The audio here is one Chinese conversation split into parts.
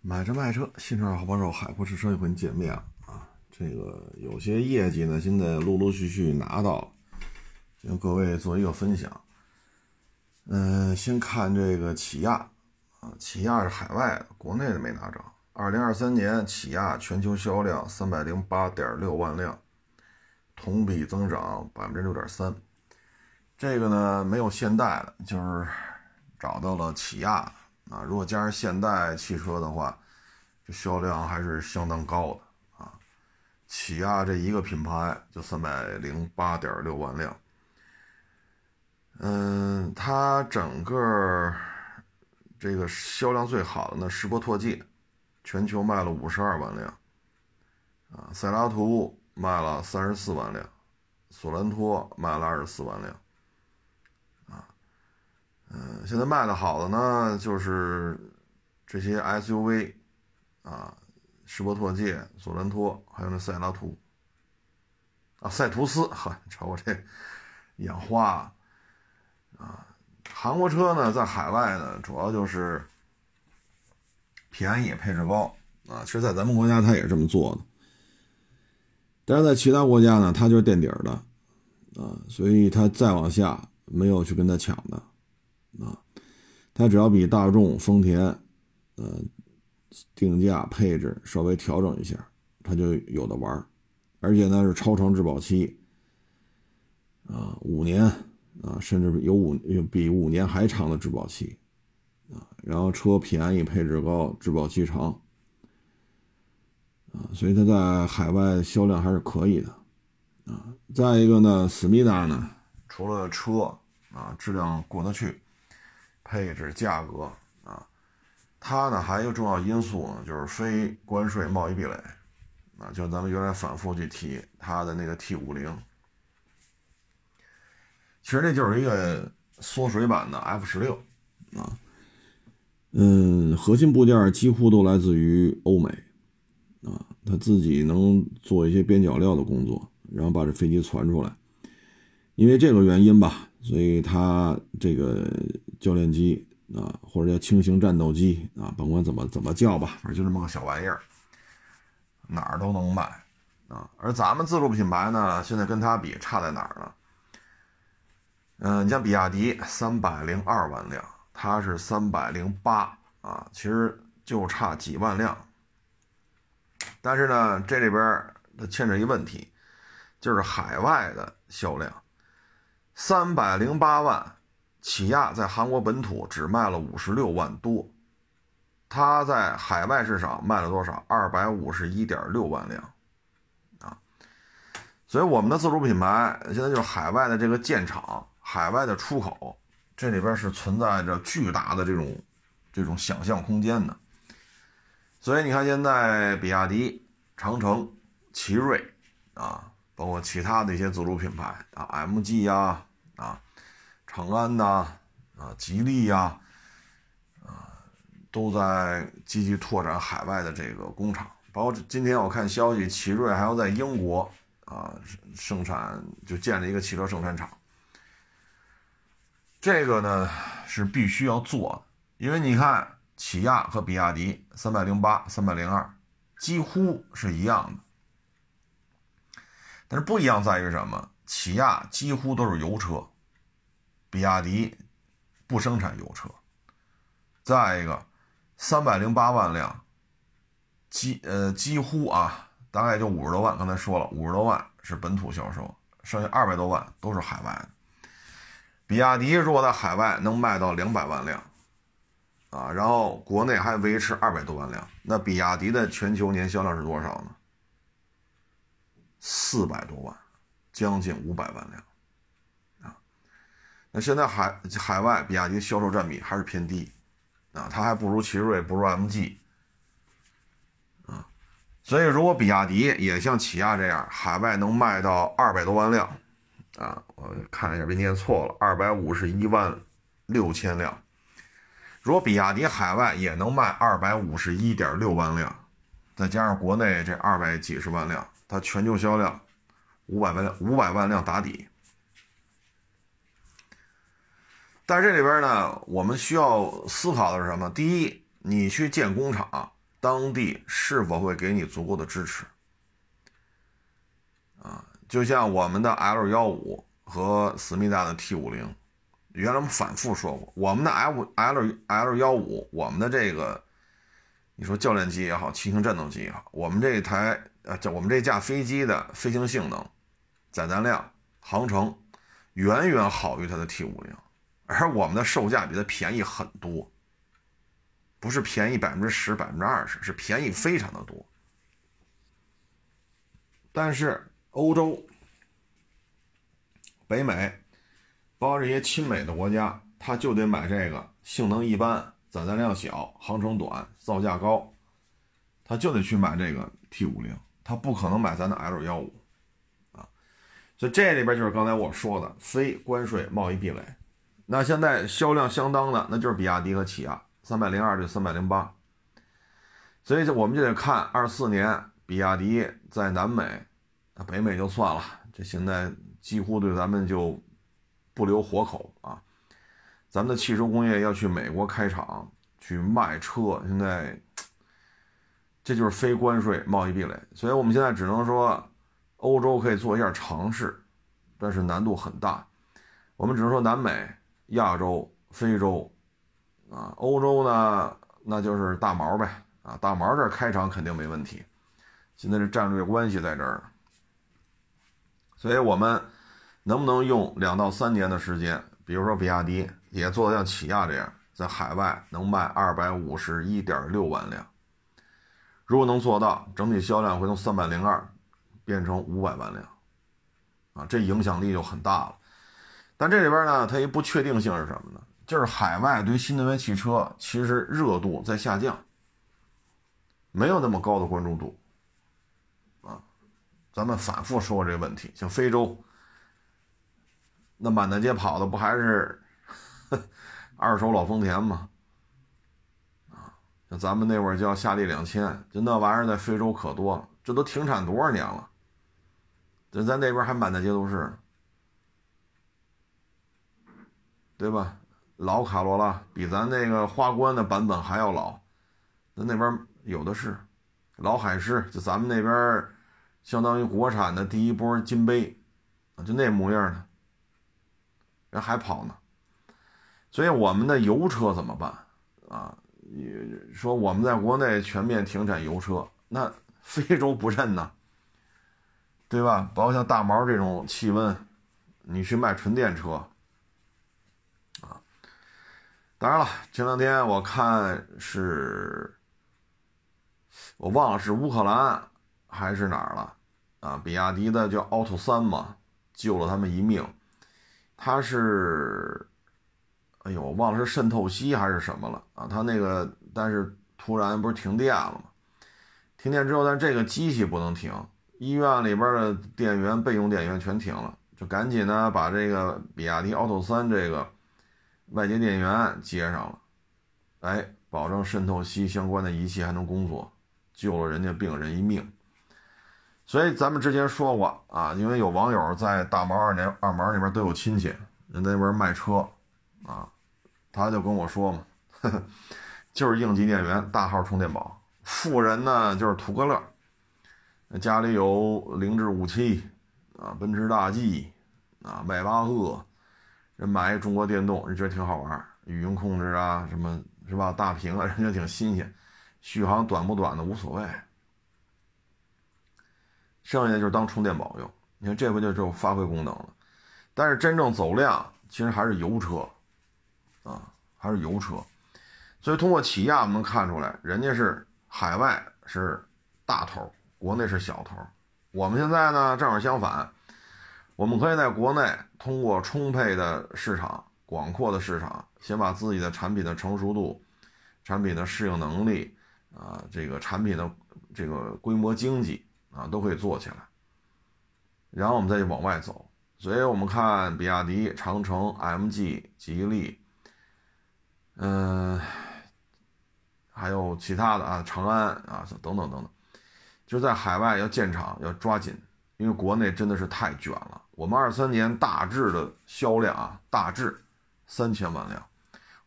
买车卖车，新车好帮手，海阔试车又和你见面了啊！这个有些业绩呢，现在陆陆续续拿到了，跟各位做一个分享。嗯，先看这个起亚啊，起亚是海外的，国内的没拿着。二零二三年起亚全球销量三百零八点六万辆，同比增长百分之六点三。这个呢没有现代的，就是找到了起亚。啊，如果加上现代汽车的话，这销量还是相当高的啊。起亚这一个品牌就三百零八点六万辆。嗯，它整个这个销量最好的呢，世博拓界，全球卖了五十二万辆。啊，塞拉图卖了三十四万辆，索兰托卖了二十四万辆。嗯，现在卖的好的呢，就是这些 SUV，啊，世博拓界、索兰托，还有那塞拉图，啊，赛图斯，呵，瞅我这眼花，啊，韩国车呢，在海外呢，主要就是便宜、配置高，啊，其实，在咱们国家它也是这么做的，但是在其他国家呢，它就是垫底的，啊，所以它再往下没有去跟他抢的。啊，它只要比大众、丰田，呃，定价配置稍微调整一下，它就有的玩而且呢是超长质保期，啊，五年啊，甚至有五比五年还长的质保期，啊，然后车便宜、配置高、质保期长，啊，所以它在海外销量还是可以的，啊，再一个呢，思密达呢，除了车啊质量过得去。配置、价格啊，它呢还有一个重要因素呢，就是非关税贸易壁垒。啊，就咱们原来反复去提它的那个 T 五零，其实这就是一个缩水版的 F 十六啊，嗯，核心部件几乎都来自于欧美。啊，他自己能做一些边角料的工作，然后把这飞机传出来，因为这个原因吧，所以它这个。教练机啊，或者叫轻型战斗机啊，甭管怎么怎么叫吧，反正就这么个小玩意儿，哪儿都能卖啊。而咱们自主品牌呢，现在跟它比差在哪儿呢？嗯，你像比亚迪三百零二万辆，它是三百零八啊，其实就差几万辆。但是呢，这里边它牵扯一问题，就是海外的销量三百零八万。起亚在韩国本土只卖了五十六万多，它在海外市场卖了多少？二百五十一点六万辆，啊！所以我们的自主品牌现在就是海外的这个建厂、海外的出口，这里边是存在着巨大的这种这种想象空间的。所以你看，现在比亚迪、长城、奇瑞啊，包括其他的一些自主品牌啊，MG 呀，啊。长安呐，啊，吉利呀，啊，都在积极拓展海外的这个工厂。包括今天我看消息，奇瑞还要在英国啊生产，就建了一个汽车生产厂。这个呢是必须要做的，因为你看，起亚和比亚迪三百零八、三百零二几乎是一样的，但是不一样在于什么？起亚几乎都是油车。比亚迪不生产油车。再一个，三百零八万辆，几呃几乎啊，大概就五十多万。刚才说了，五十多万是本土销售，剩下二百多万都是海外的。比亚迪如果在海外能卖到两百万辆，啊，然后国内还维持二百多万辆，那比亚迪的全球年销量是多少呢？四百多万，将近五百万辆。那现在海海外比亚迪销售占比还是偏低，啊，它还不如奇瑞，不如 MG，啊，所以如果比亚迪也像起亚这样，海外能卖到二百多万辆，啊，我看一下，别念错了，二百五十一万六千辆。如果比亚迪海外也能卖二百五十一点六万辆，再加上国内这二百几十万辆，它全球销量五百万辆，五百万辆打底。但这里边呢，我们需要思考的是什么？第一，你去建工厂，当地是否会给你足够的支持？啊，就像我们的 L 幺五和思密达的 T 五零，原来我们反复说过，我们的 L L L 幺五，我们的这个，你说教练机也好，轻型战斗机也好，我们这台呃，叫我们这架飞机的飞行性能、载弹量、航程，远远好于它的 T 五零，而我们的售价比它便宜很多。不是便宜百分之十、百分之二十，是便宜非常的多。但是欧洲、北美，包括这些亲美的国家，他就得买这个性能一般、载弹量小、航程短、造价高，他就得去买这个 T 五零，他不可能买咱的 L 幺五啊。所以这里边就是刚才我说的非关税贸易壁垒。那现在销量相当的，那就是比亚迪和起亚。三百零二对三百零八，所以我们就得看二四年比亚迪在南美，啊北美就算了，这现在几乎对咱们就不留活口啊。咱们的汽车工业要去美国开厂去卖车，现在 这就是非关税贸易壁垒。所以我们现在只能说，欧洲可以做一下尝试，但是难度很大。我们只能说南美、亚洲、非洲。啊，欧洲呢，那就是大毛呗，啊，大毛这开场肯定没问题。现在这战略关系在这儿，所以我们能不能用两到三年的时间，比如说比亚迪也做的像起亚这样，在海外能卖二百五十一点六万辆，如果能做到，整体销量会从三百零二变成五百万辆，啊，这影响力就很大了。但这里边呢，它一不确定性是什么呢？就是海外对新能源汽车其实热度在下降，没有那么高的关注度，啊，咱们反复说过这个问题。像非洲，那满大街跑的不还是 二手老丰田吗？啊，像咱们那会儿叫夏利两千，就那玩意儿在非洲可多了，这都停产多少年了？这咱那边还满大街都是，对吧？老卡罗拉比咱那个花冠的版本还要老，那那边有的是，老海狮就咱们那边相当于国产的第一波金杯，就那模样的，人还跑呢。所以我们的油车怎么办啊？你说我们在国内全面停产油车，那 非洲不认呢，对吧？包括像大毛这种气温，你去卖纯电车。当然了，前两天我看是，我忘了是乌克兰还是哪儿了啊？比亚迪的叫奥拓三嘛，救了他们一命。他是，哎呦，我忘了是渗透锡还是什么了啊？他那个，但是突然不是停电了吗？停电之后，但这个机器不能停，医院里边的电源备用电源全停了，就赶紧呢把这个比亚迪奥拓三这个。外接电源接上了，哎，保证渗透锡相关的仪器还能工作，救了人家病人一命。所以咱们之前说过啊，因为有网友在大毛二年二毛那边都有亲戚，人在那边卖车啊，他就跟我说嘛，呵呵就是应急电源、大号充电宝。富人呢就是图个乐，家里有凌志五七啊，奔驰大 G 啊，迈巴赫。人买一中国电动，人觉得挺好玩，语音控制啊，什么是吧？大屏啊，人家挺新鲜，续航短不短的无所谓。剩下的就是当充电宝用。你看这回就就发挥功能了。但是真正走量，其实还是油车，啊，还是油车。所以通过起亚我们能看出来，人家是海外是大头，国内是小头。我们现在呢，正好相反。我们可以在国内通过充沛的市场、广阔的市场，先把自己的产品的成熟度、产品的适应能力啊，这个产品的这个规模经济啊，都可以做起来。然后我们再去往外走。所以我们看比亚迪、长城、MG、吉利，嗯，还有其他的啊，长安啊，等等等等，就在海外要建厂，要抓紧。因为国内真的是太卷了，我们二三年大致的销量啊，大致三千万辆，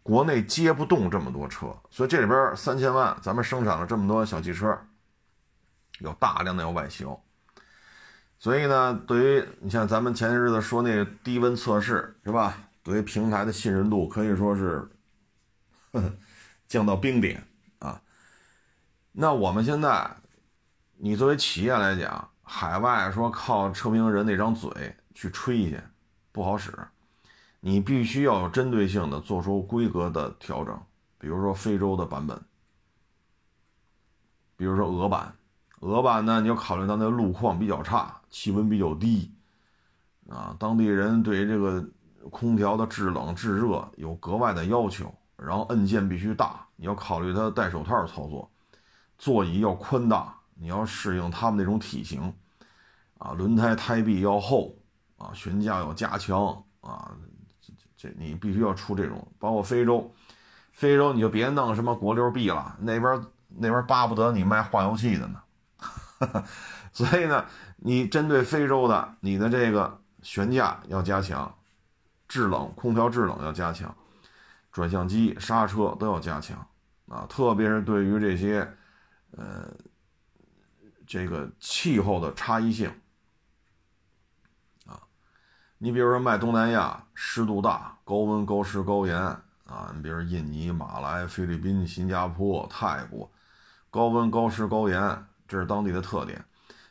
国内接不动这么多车，所以这里边三千万，咱们生产了这么多小汽车，有大量的要外销。所以呢，对于你像咱们前些日子说那个低温测试是吧？对于平台的信任度可以说是 降到冰点啊。那我们现在，你作为企业来讲，海外说靠车评人那张嘴去吹去，不好使。你必须要有针对性的做出规格的调整，比如说非洲的版本，比如说俄版。俄版呢，你要考虑到那路况比较差，气温比较低，啊，当地人对这个空调的制冷制热有格外的要求，然后按键必须大，你要考虑它戴手套操作，座椅要宽大，你要适应他们那种体型，啊，轮胎胎壁要厚，啊，悬架要加强，啊，这这你必须要出这种，包括非洲，非洲你就别弄什么国六 B 了，那边那边巴不得你卖化油器的呢。所以呢，你针对非洲的，你的这个悬架要加强，制冷、空调制冷要加强，转向机、刹车都要加强啊！特别是对于这些，呃，这个气候的差异性，你比如说卖东南亚，湿度大、高温、高湿、高盐啊，你比如印尼、马来、菲律宾、新加坡、泰国，高温、高湿、高盐。这是当地的特点，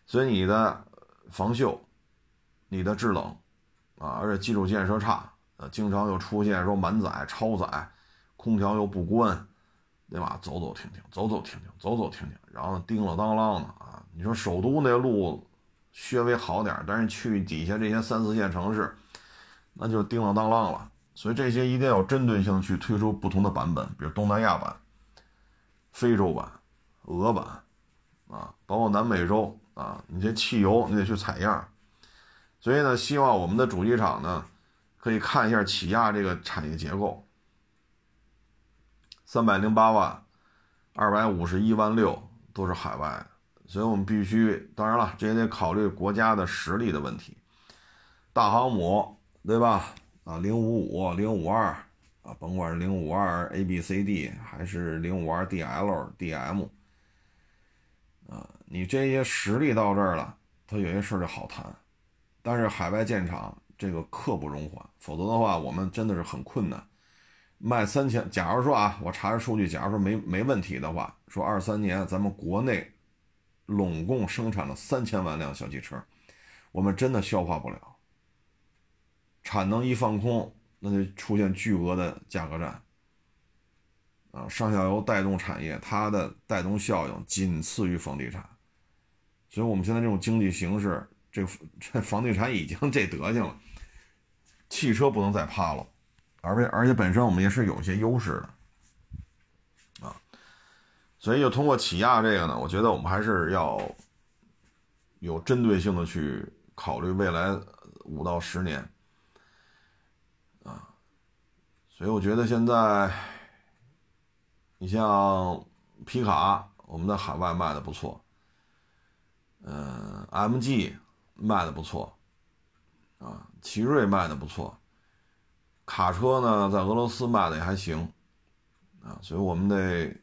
所以你的防锈、你的制冷啊，而且基础建设差，呃，经常又出现说满载、超载，空调又不关，对吧？走走停停，走走停停，走走停停，然后叮了当啷的啊！你说首都那路稍微好点，但是去底下这些三四线城市，那就叮了当啷了。所以这些一定要针对性去推出不同的版本，比如东南亚版、非洲版、俄版。啊，包括南美洲啊，你这汽油你得去采样，所以呢，希望我们的主机厂呢，可以看一下起亚这个产业结构，三百零八万，二百五十一万六都是海外，所以我们必须，当然了，这也得考虑国家的实力的问题，大航母对吧？啊，零五五、零五二啊，甭管是零五二 A、B、C、D 还是零五二 D、L、D、M。啊，你这些实力到这儿了，他有些事儿就好谈，但是海外建厂这个刻不容缓，否则的话我们真的是很困难。卖三千，假如说啊，我查查数据，假如说没没问题的话，说二三年咱们国内拢共生产了三千万辆小汽车，我们真的消化不了，产能一放空，那就出现巨额的价格战。啊，上下游带动产业，它的带动效应仅次于房地产，所以我们现在这种经济形势，这这房地产已经这德行了，汽车不能再趴了，而且而且本身我们也是有些优势的，所以就通过起亚这个呢，我觉得我们还是要有针对性的去考虑未来五到十年，啊，所以我觉得现在。你像皮卡，我们在海外卖的不错，嗯，MG 卖的不错，啊，奇瑞卖的不错，卡车呢在俄罗斯卖的也还行，啊，所以我们得，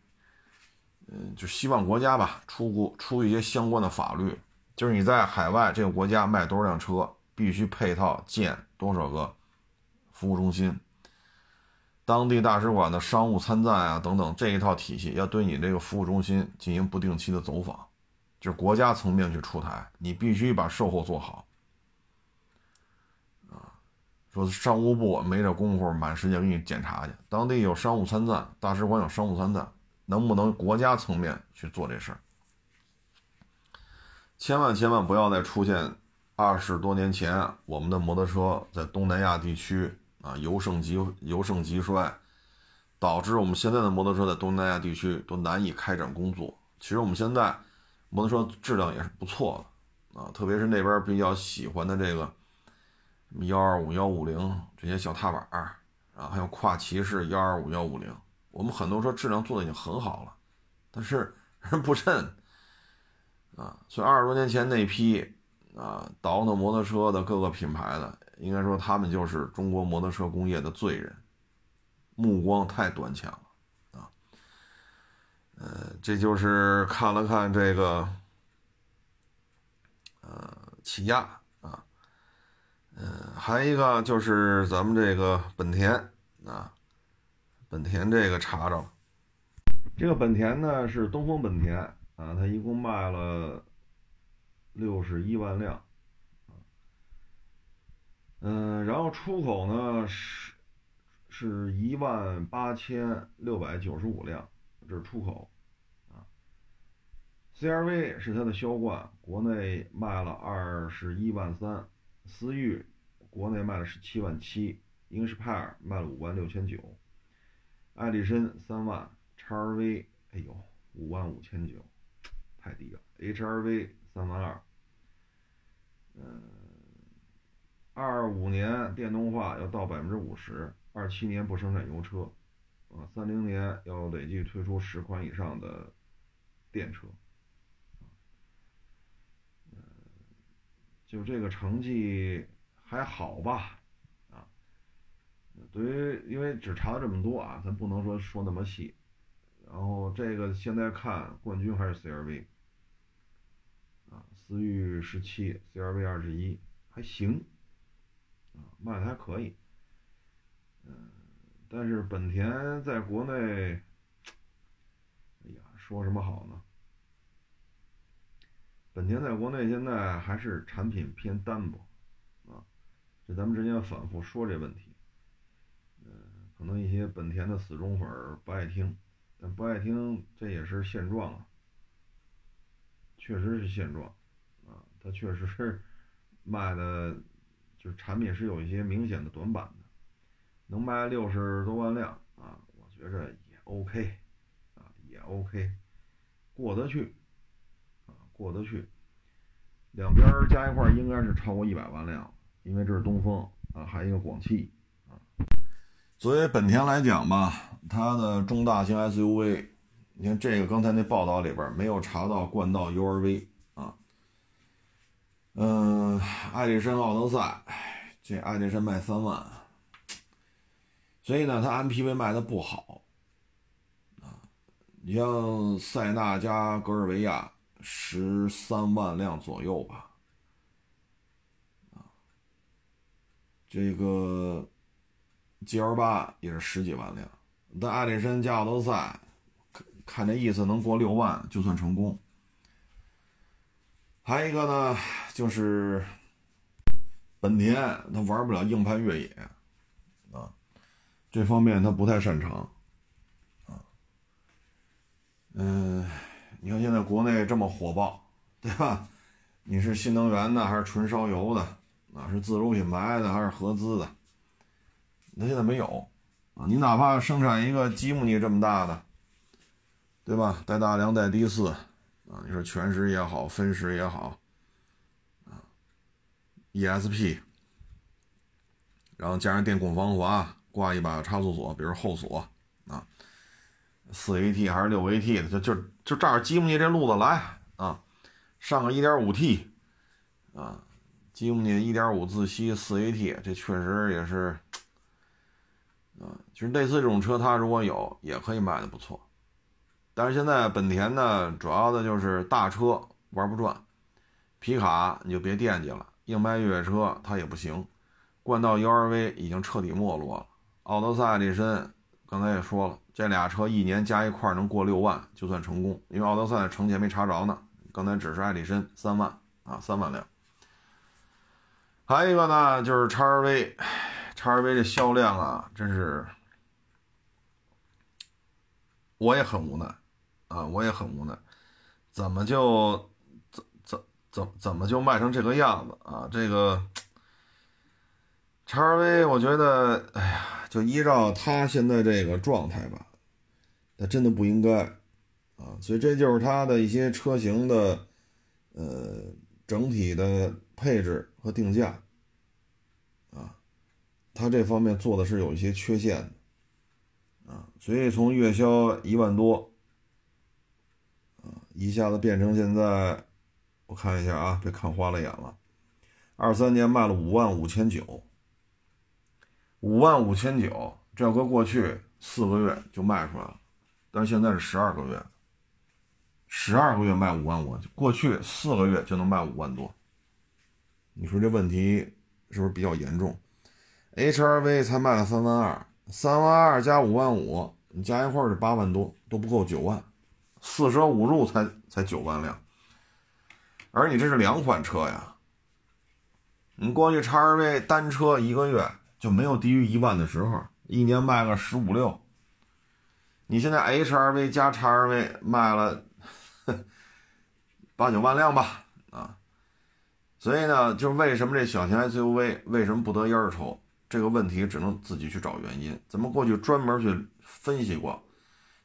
嗯，就希望国家吧出国出一些相关的法律，就是你在海外这个国家卖多少辆车，必须配套建多少个服务中心。当地大使馆的商务参赞啊，等等这一套体系，要对你这个服务中心进行不定期的走访，就是国家层面去出台，你必须把售后做好。啊，说商务部没这功夫，满世界给你检查去。当地有商务参赞，大使馆有商务参赞，能不能国家层面去做这事儿？千万千万不要再出现二十多年前我们的摩托车在东南亚地区。啊，由盛极由盛极衰，导致我们现在的摩托车在东南亚地区都难以开展工作。其实我们现在摩托车质量也是不错的啊，特别是那边比较喜欢的这个什么幺二五幺五零这些小踏板啊，还有跨骑式幺二五幺五零，我们很多车质量做的已经很好了，但是 人不认啊。所以二十多年前那批啊倒腾摩托车的各个品牌的。应该说，他们就是中国摩托车工业的罪人，目光太短浅了啊。呃，这就是看了看这个，呃，起亚啊，嗯，还一个就是咱们这个本田啊，本田这个查着了，这个本田呢是东风本田啊，它一共卖了六十一万辆。嗯，然后出口呢是是一万八千六百九十五辆，这是出口啊。CRV 是它的销冠，国内卖了二十一万三，思域国内卖了十七万七，英仕派尔卖了五万六千九，爱力绅三万，XRV 哎呦五万五千九，太低了，HRV 三万二，嗯。二五年电动化要到百分之五十，二七年不生产油车，啊，三零年要累计推出十款以上的电车，就这个成绩还好吧，对于因为只查了这么多啊，咱不能说说那么细，然后这个现在看冠军还是 CRV，啊，思域十七，CRV 二十一，还行啊。卖的还可以，嗯，但是本田在国内，哎呀，说什么好呢？本田在国内现在还是产品偏单薄，啊，这咱们之前反复说这问题，可能一些本田的死忠粉不爱听，但不爱听这也是现状啊，确实是现状，啊，它确实是卖的。就是产品是有一些明显的短板的，能卖六十多万辆啊，我觉着也 OK，啊也 OK，过得去，啊过得去，两边加一块应该是超过一百万辆，因为这是东风啊，还有一个广汽。作为本田来讲吧，它的中大型 SUV，你看这个刚才那报道里边没有查到冠道 URV 啊。嗯，爱力绅奥德赛，这爱力绅卖三万，所以呢，它 MPV 卖的不好啊。你像塞纳加格尔维亚，十三万辆左右吧，啊，这个 GL 八也是十几万辆，但爱力绅加奥德赛，看这意思能过六万就算成功。还有一个呢，就是本田，它玩不了硬派越野，啊，这方面它不太擅长，啊，嗯，你看现在国内这么火爆，对吧？你是新能源的还是纯烧油的？啊，是自主品牌的还是合资的？那现在没有，啊，你哪怕生产一个吉姆尼这么大的，对吧？带大梁带低四。啊，你说全时也好，分时也好，啊，ESP，然后加上电控防滑，挂一把差速锁，比如后锁，啊，四 AT 还是六 AT 的，就就就照着吉姆尼这路子来啊，上个 1.5T，啊，吉姆尼1.5自吸四 AT，这确实也是，其实类似这种车，它如果有，也可以卖的不错。但是现在本田呢，主要的就是大车玩不转，皮卡你就别惦记了，硬派越野车它也不行，冠道 URV 已经彻底没落了，奥德赛、艾力绅刚才也说了，这俩车一年加一块能过六万就算成功，因为奥德赛成绩没查着呢，刚才只是艾力绅三万啊，三万辆。还有一个呢，就是叉 R V，叉 R V 这销量啊，真是我也很无奈。啊，我也很无奈，怎么就怎怎怎怎么就卖成这个样子啊？这个叉 R V，我觉得，哎呀，就依照它现在这个状态吧，它真的不应该啊。所以这就是它的一些车型的，呃，整体的配置和定价啊，它这方面做的是有一些缺陷的啊。所以从月销一万多。啊一下子变成现在，我看一下啊，别看花了眼了。二三年卖了五万五千九，五万五千九，这要搁过去四个月就卖出来了，但是现在是十二个月，十二个月卖五万五，过去四个月就能卖五万多。你说这问题是不是比较严重？HRV 才卖了三万二，三万二加五万五，你加一块是八万多，都不够九万，四舍五入才才九万辆。而你这是两款车呀，你过去 XRV 单车一个月就没有低于一万的时候。一年卖个十五六，你现在 HRV 加 XRV 卖了八九万辆吧，啊，所以呢，就为什么这小型 SUV 为什么不得烟儿抽？这个问题只能自己去找原因。咱们过去专门去分析过，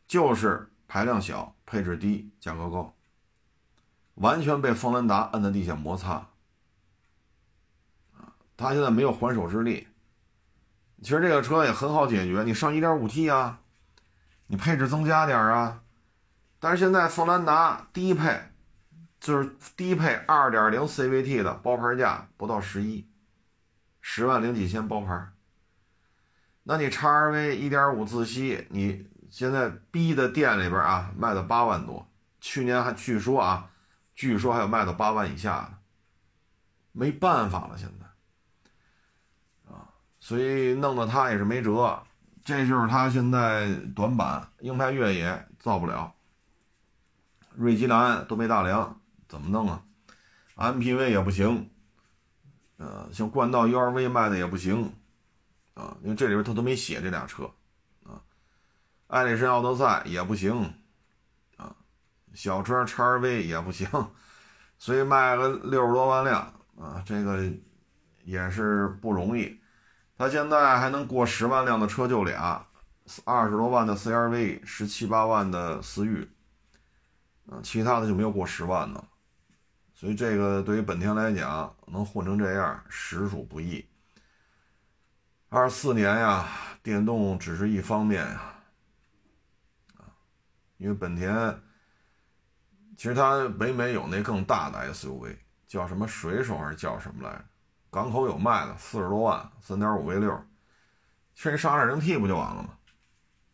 就是排量小、配置低、价格高，完全被锋兰达摁在地下摩擦，啊，它现在没有还手之力。其实这个车也很好解决，你上 1.5T 啊，你配置增加点啊。但是现在锋兰达低配就是低配2.0 CVT 的包牌价不到十一，十万零几千包牌。那你 XRV 1.5自吸，你现在 B 的店里边啊卖到八万多，去年还据说啊，据说还有卖到八万以下的，没办法了现在。啊所以弄得他也是没辙，这就是他现在短板，硬派越野造不了，瑞吉兰都没大梁，怎么弄啊？MPV 也不行，呃，像冠道 URV 卖的也不行，啊，因为这里边他都没写这俩车，啊，艾力绅奥德赛也不行，啊，小车 XRV 也不行，所以卖个六十多万辆，啊，这个也是不容易。他现在还能过十万辆的车就俩，二十多万的 CRV，十七八万的思域，啊，其他的就没有过十万的，所以这个对于本田来讲，能混成这样实属不易。二四年呀，电动只是一方面呀，啊，因为本田其实它北美有那更大的 SUV，叫什么水手还是叫什么来着？港口有卖的，四十多万，三点五 V 六，其实上二点零 T 不就完了吗？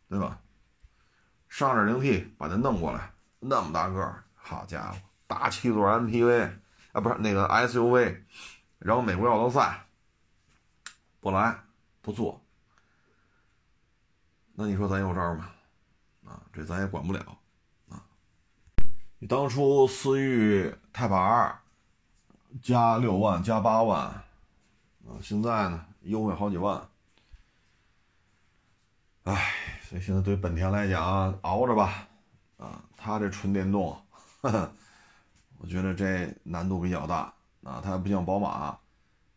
对吧？上二点零 T 把它弄过来，那么大个，好家伙，大七座 MPV 啊，不是那个 SUV，然后美国奥德赛不来不做，那你说咱有招吗？啊，这咱也管不了啊。你当初思域泰帕二加六万加八万。啊，现在呢优惠好几万，唉，所以现在对本田来讲，熬着吧。啊，它这纯电动，我觉得这难度比较大。啊，它不像宝马，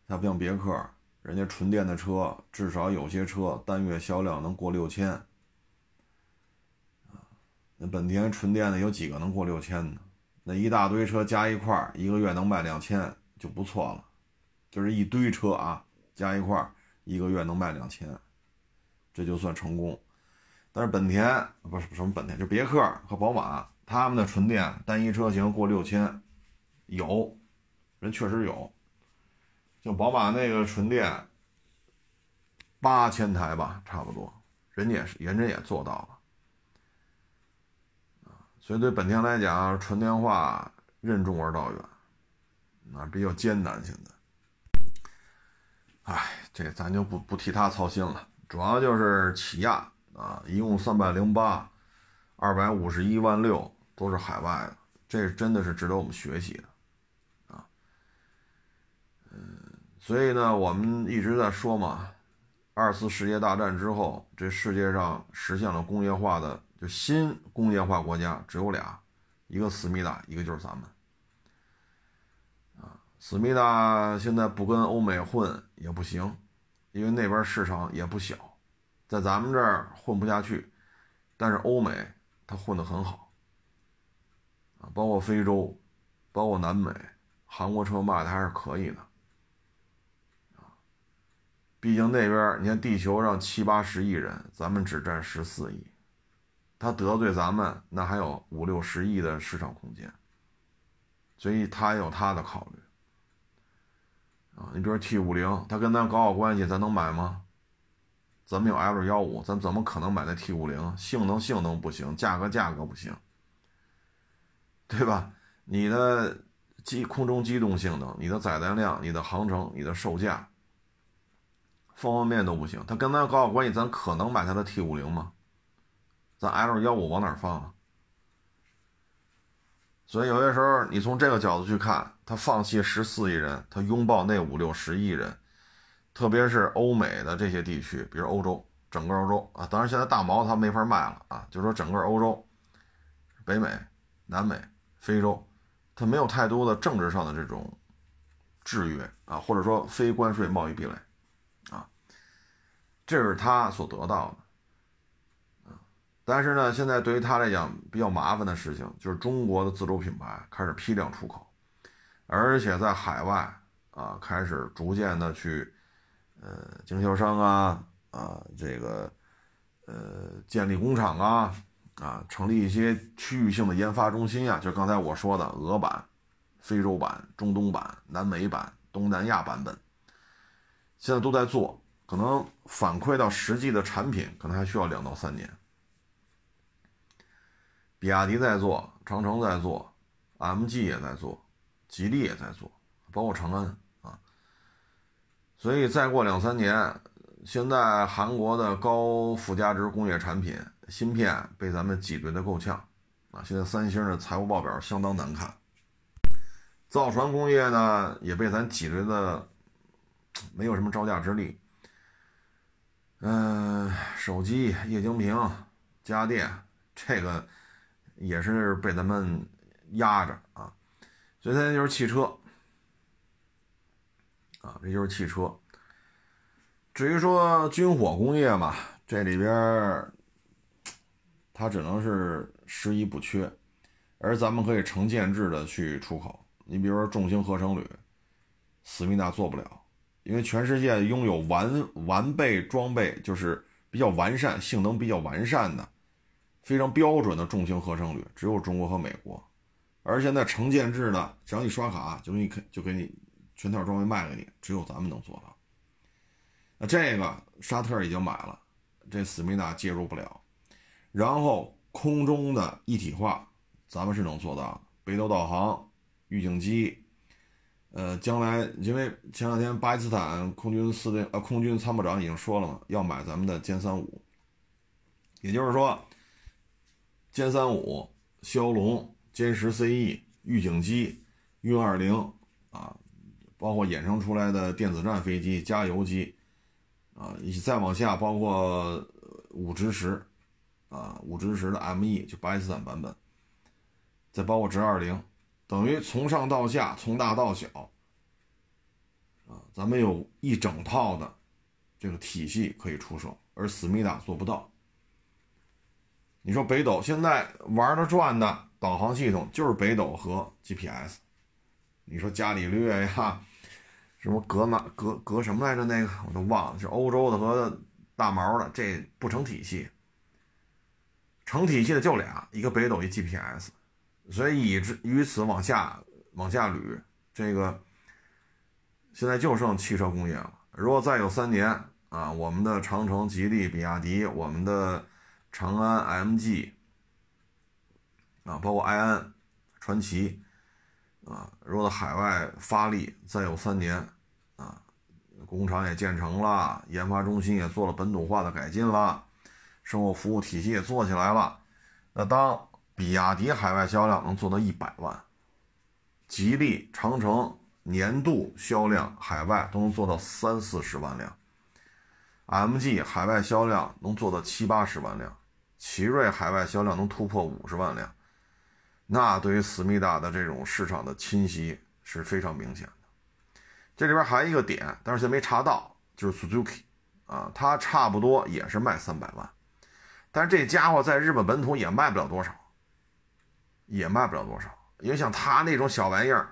它不像别克，人家纯电的车至少有些车单月销量能过六千。啊，那本田纯电的有几个能过六千呢？那一大堆车加一块一个月能卖两千就不错了。就是一堆车啊，加一块，一个月能卖两千，这就算成功。但是本田不是什么本田，就别克和宝马，他们的纯电单一车型过六千，有人确实有。就宝马那个纯电八千台吧，差不多，人家也是，人家也做到了。所以对本田来讲，纯电化任重而道远，啊，比较艰难现在。哎，这咱就不不替他操心了，主要就是起亚啊，一共三百零八，二百五十一万六都是海外的，这真的是值得我们学习的啊。嗯，所以呢，我们一直在说嘛，二次世界大战之后，这世界上实现了工业化的就新工业化国家只有俩，一个思密达，一个就是咱们。啊思密达现在不跟欧美混也不行，因为那边市场也不小，在咱们这儿混不下去。但是欧美它混得很好，包括非洲，包括南美，韩国车卖的还是可以的，毕竟那边你看地球上七八十亿人，咱们只占十四亿，他得罪咱们那还有五六十亿的市场空间，所以他有他的考虑。啊，你比如 T 五零，他跟咱搞好关系，咱能买吗？咱们有 L 幺五，咱怎么可能买那 T 五零？性能性能不行，价格价格不行，对吧？你的机空中机动性能、你的载弹量、你的航程、你的售价，方方面面都不行。它跟咱搞好关系，咱可能买它的 T 五零吗？咱 L 幺五往哪放啊？所以有些时候，你从这个角度去看，他放弃十四亿人，他拥抱那五六十亿人，特别是欧美的这些地区，比如欧洲，整个欧洲啊，当然现在大毛他没法卖了啊，就说整个欧洲、北美、南美、非洲，它没有太多的政治上的这种制约啊，或者说非关税贸易壁垒啊，这是他所得到的啊。但是呢，现在对于他来讲比较麻烦的事情，就是中国的自主品牌开始批量出口，而且在海外啊开始逐渐的去，呃，经销商啊啊这个，呃，建立工厂啊啊，成立一些区域性的研发中心啊，就刚才我说的俄版、非洲版、中东版、南美版、东南亚版本，现在都在做，可能反馈到实际的产品，可能还需要两到三年。比亚迪在做，长城在做，MG 也在做，吉利也在做，包括长安啊。所以再过两三年，现在韩国的高附加值工业产品芯片被咱们挤兑的够呛啊。现在三星的财务报表相当难看，造船工业呢也被咱挤兑的没有什么招架之力。嗯，手机、液晶屏、家电这个。也是被咱们压着啊，所以它就是汽车啊，这就是汽车。至于说军火工业嘛，这里边它只能是十一不缺，而咱们可以成建制的去出口。你比如说重型合成铝，思密达做不了，因为全世界拥有完完备装备，就是比较完善、性能比较完善的。非常标准的重型合成铝，只有中国和美国。而现在成建制的，只要你刷卡，就给你就给你全套装备卖给你，只有咱们能做到。那这个沙特已经买了，这思密达介入不了。然后空中的一体化，咱们是能做到，北斗导航、预警机。呃，将来因为前两天巴基斯坦空军司令呃空军参谋长已经说了嘛，要买咱们的歼三五，也就是说。歼三五、枭龙、歼十 CE、预警机、运二零啊，包括衍生出来的电子战飞机、加油机啊，以再往下，包括五直十啊，五直十的 ME 就巴基斯坦版本，再包括直二零，等于从上到下，从大到小啊，咱们有一整套的这个体系可以出手，而思密达做不到。你说北斗现在玩的转的导航系统就是北斗和 GPS，你说伽利略呀，什么格马格格什么来着？那个我都忘了，是欧洲的和大毛的，这不成体系。成体系的就俩，一个北斗，一 GPS，所以以至于此往下往下捋，这个现在就剩汽车工业了。如果再有三年啊，我们的长城、吉利、比亚迪，我们的。长安 MG 啊，包括埃安、传奇啊，如果海外发力，再有三年啊，工厂也建成了，研发中心也做了本土化的改进了，售后服务体系也做起来了。那当比亚迪海外销量能做到一百万，吉利、长城年度销量海外都能做到三四十万辆，MG 海外销量能做到七八十万辆。奇瑞海外销量能突破五十万辆，那对于思密达的这种市场的侵袭是非常明显的。这里边还有一个点，但是现在没查到，就是 Suzuki 啊，它差不多也是卖三百万，但是这家伙在日本本土也卖不了多少，也卖不了多少。因为像他那种小玩意儿，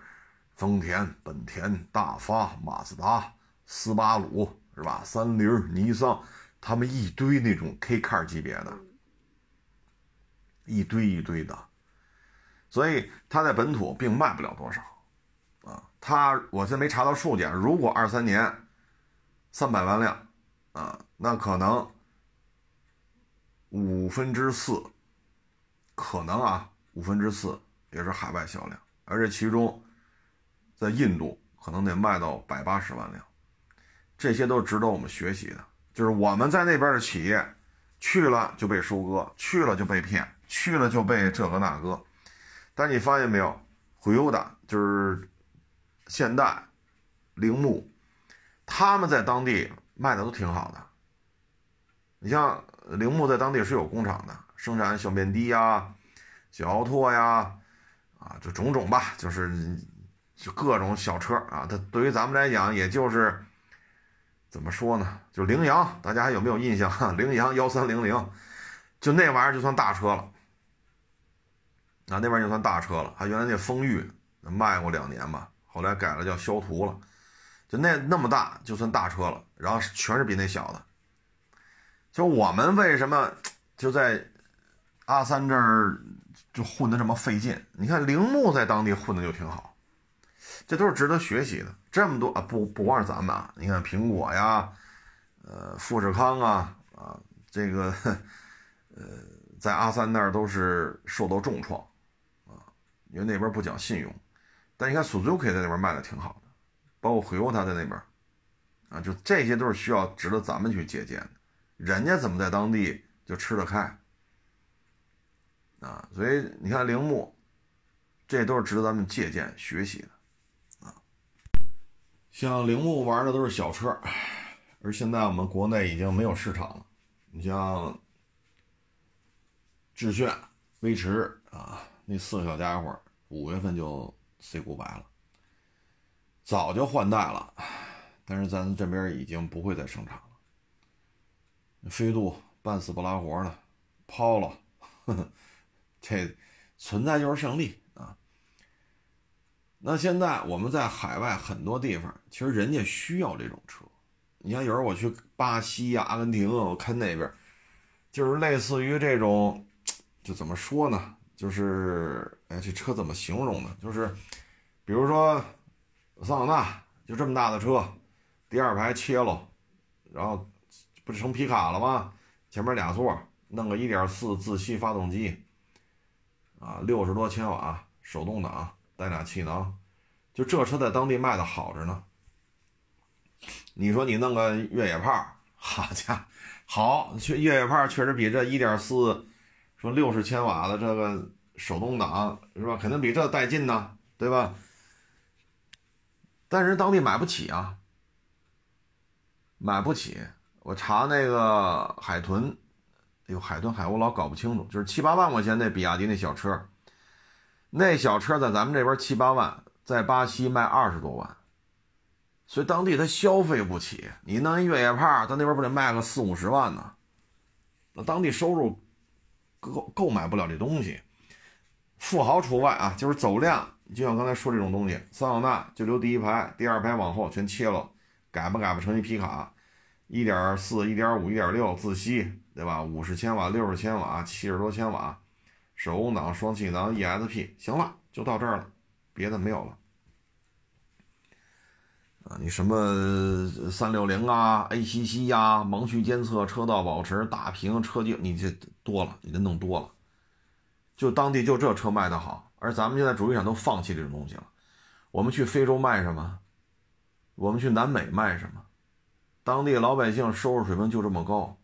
丰田、本田、大发、马自达、斯巴鲁是吧？三菱、尼桑，他们一堆那种 K car 级别的。一堆一堆的，所以它在本土并卖不了多少，啊，它我现在没查到数据，如果二三年三百万辆，啊，那可能五分之四，可能啊，五分之四也是海外销量，而且其中在印度可能得卖到百八十万辆，这些都是值得我们学习的。就是我们在那边的企业去了就被收割，去了就被骗，去了就被这个那个。但你发现没有，回优的就是现代、铃木，他们在当地卖的都挺好的。你像铃木在当地是有工厂的，生产小面的呀、小奥拓呀，啊，就种种吧，就是就各种小车啊。它对于咱们来讲，也就是怎么说呢？就羚羊，大家还有没有印象？羚羊幺三零零，就那玩意儿就算大车了。啊，那边就算大车了。还原来那风裕卖过两年吧，后来改了叫肖途了。就那那么大就算大车了，然后全是比那小的。就我们为什么就在阿三这儿就混得这么费劲？你看铃木在当地混的就挺好，这都是值得学习的。这么多啊，不不光是咱们啊，你看苹果呀，呃，富士康啊，啊，这个 呃，在阿三那儿都是受到重创啊。因为那边不讲信用，但你看 Suzuki 在那边卖的挺好的，包括 Toyota 在那边，啊，就这些都是需要值得咱们去借鉴的。人家怎么在当地就吃得开，啊，所以你看铃木，这都是值得咱们借鉴学习的，啊，像铃木玩的都是小车，而现在我们国内已经没有市场了。你像致炫、威驰啊。那四个小家伙五月份就 say goodbye 了，早就换代了，但是咱这边已经不会再生产了。飞度半死不拉活的抛了，呵呵这存在就是胜利啊。那现在我们在海外很多地方，其实人家需要这种车。你像有时候我去巴西呀、阿根廷，我看那边就是类似于这种，就怎么说呢？就是，哎，这车怎么形容呢？就是，比如说，桑塔纳就这么大的车，第二排切了，然后不成皮卡了吗？前面俩座，弄个1.4自吸发动机，啊，六十多千瓦，手动挡，带俩气囊，就这车在当地卖的好着呢。你说你弄个越野炮，好家伙，好，越越野炮确实比这1.4。说六十千瓦的这个手动挡是吧？肯定比这带劲呢，对吧？但是当地买不起啊，买不起。我查那个海豚，哎呦，海豚海我老搞不清楚，就是七八万块钱那比亚迪那小车，那小车在咱们这边七八万，在巴西卖二十多万，所以当地他消费不起。你弄一越野帕，到那边不得卖个四五十万呢？那当地收入。购购买不了这东西，富豪除外啊，就是走量，就像刚才说这种东西，桑塔纳就留第一排，第二排往后全切了，改吧改吧成一皮卡，一点四、一点五、一点六自吸，对吧？五十千瓦、六十千瓦、七十多千瓦，手动挡、双气囊、ESP，行了，就到这儿了，别的没有了。啊，你什么三六零啊，ACC 呀，盲区监测、车道保持、大屏、车镜，你这多了，你这弄多了。就当地就这车卖的好，而咱们现在主机厂都放弃这种东西了。我们去非洲卖什么？我们去南美卖什么？当地老百姓收入水平就这么高，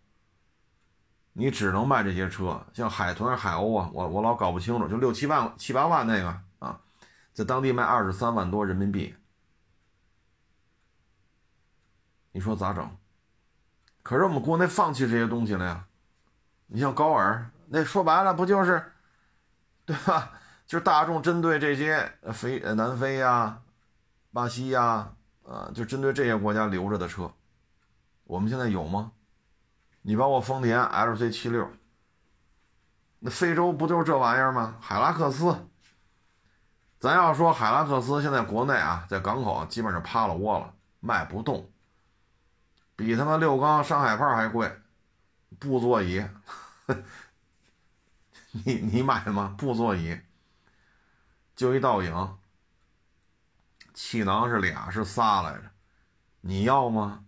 你只能卖这些车，像海豚、海鸥啊，我我老搞不清楚，就六七万、七八万那个啊，在当地卖二十三万多人民币。你说咋整？可是我们国内放弃这些东西了呀。你像高尔，那说白了不就是，对吧？就是大众针对这些非南非呀、巴西呀，啊，就针对这些国家留着的车。我们现在有吗？你包括丰田 LC 七六，那非洲不就是这玩意儿吗？海拉克斯，咱要说海拉克斯现在国内啊，在港口基本上趴了窝了，卖不动。比他妈六缸上海炮还贵，布座椅，你你买吗？布座椅，就一倒影，气囊是俩是仨来着，你要吗？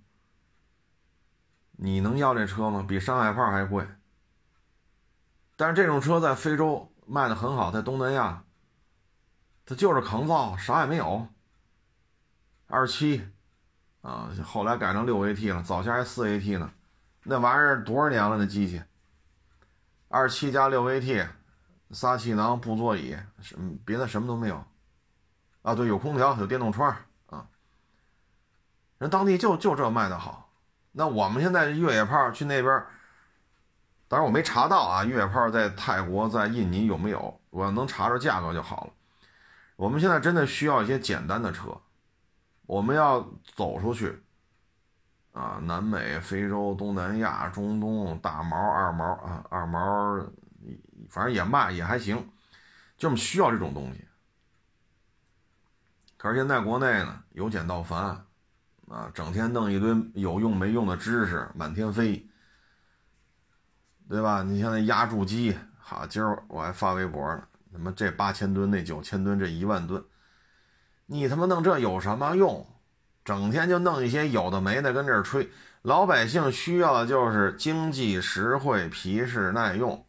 你能要这车吗？比山海炮还贵。但是这种车在非洲卖的很好，在东南亚，它就是抗造，啥也没有。二七，啊，后来改成六 AT 了，早先还四 AT 呢。那玩意儿多少年了？那机器，二七加六 AT，仨气囊，布座椅，什么别的什么都没有。啊，对，有空调，有电动窗啊。人当地就就这卖的好。那我们现在越野炮去那边，当然我没查到啊，越野炮在泰国、在印尼有没有？我要能查着价格就好了。我们现在真的需要一些简单的车，我们要走出去。啊，南美、非洲、东南亚、中东，大毛、二毛啊，二毛，反正也卖也还行，就么需要这种东西。可是现在国内呢，由简到繁，啊，整天弄一堆有用没用的知识满天飞，对吧？你像那压铸机，好，今儿我还发微博呢，他妈这八千吨，那九千吨，这一万吨，你他妈弄这有什么用？整天就弄一些有的没的跟这儿吹，老百姓需要的就是经济实惠、皮实耐用。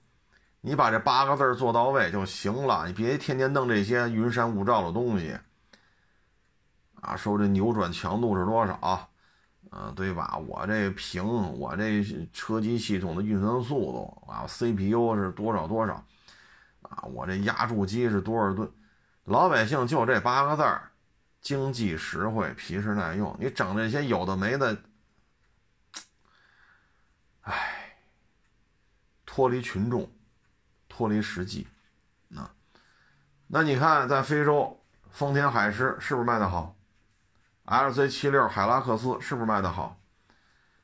你把这八个字做到位就行了，你别天天弄这些云山雾罩的东西。啊，说这扭转强度是多少？嗯，对吧？我这屏，我这车机系统的运算速度啊，CPU 是多少多少？啊，我这压铸机是多少吨？老百姓就这八个字儿。经济实惠、皮实耐用，你整这些有的没的，唉，脱离群众，脱离实际，啊，那你看，在非洲，丰田海狮是不是卖的好？LC 七六海拉克斯是不是卖的好？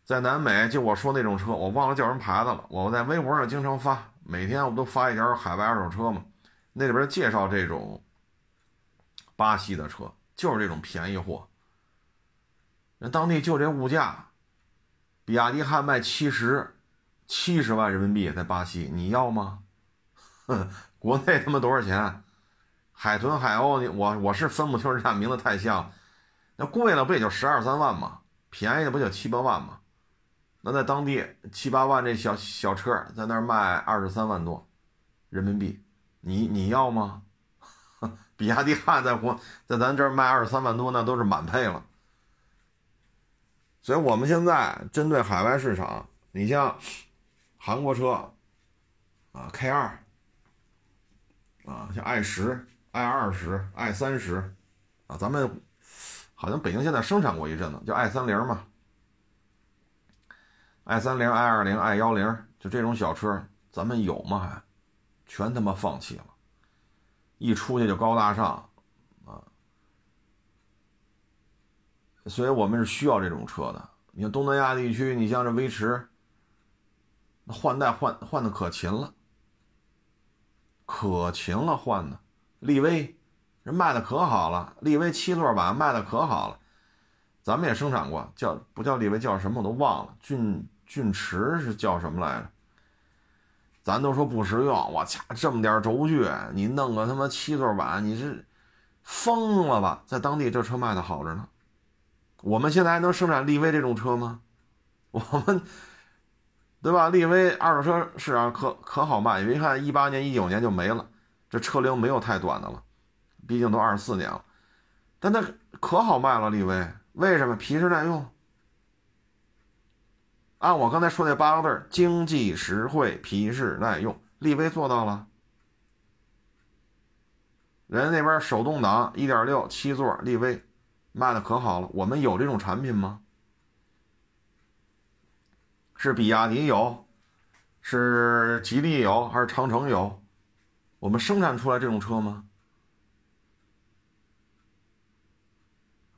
在南美，就我说那种车，我忘了叫什么牌子了。我在微博上经常发，每天我都发一条海外二手车嘛，那里边介绍这种巴西的车。就是这种便宜货，人当地就这物价，比亚迪汉卖七十，七十万人民币在巴西，你要吗？哼，国内他妈多少钱？海豚、海鸥，你我我是分不清这俩名字太像，那贵了不也就十二三万吗？便宜的不就七八万吗？那在当地七八万这小小车在那儿卖二十三万多人民币，你你要吗？比亚迪汉在国在咱这儿卖二十三万多，那都是满配了。所以我们现在针对海外市场，你像韩国车啊，K 二啊，像 i 十、i 二十、i 三十啊，咱们好像北京现在生产过一阵子，叫 i 三零嘛，i 三零、i 二零、i 幺零，就这种小车，咱们有吗？还全他妈放弃了。一出去就高大上，啊，所以我们是需要这种车的。你看东南亚地区，你像这威驰，换代换换的可勤了，可勤了换的。力威人卖的可好了，力威七座版卖的可好了，咱们也生产过，叫不叫力威叫什么我都忘了，骏骏驰是叫什么来着？咱都说不实用，我掐这么点轴距，你弄个他妈七座版，你是疯了吧？在当地这车卖的好着呢，我们现在还能生产力威这种车吗？我们，对吧？力威二手车市场可可好卖，你别看一八年、一九年就没了，这车龄没有太短的了，毕竟都二十四年了，但它可好卖了，立威为什么？皮实耐用。按我刚才说那八个字儿，经济实惠、皮实耐用，立威做到了。人家那边手动挡一点六七座立威卖的可好了，我们有这种产品吗？是比亚迪有，是吉利有，还是长城有？我们生产出来这种车吗？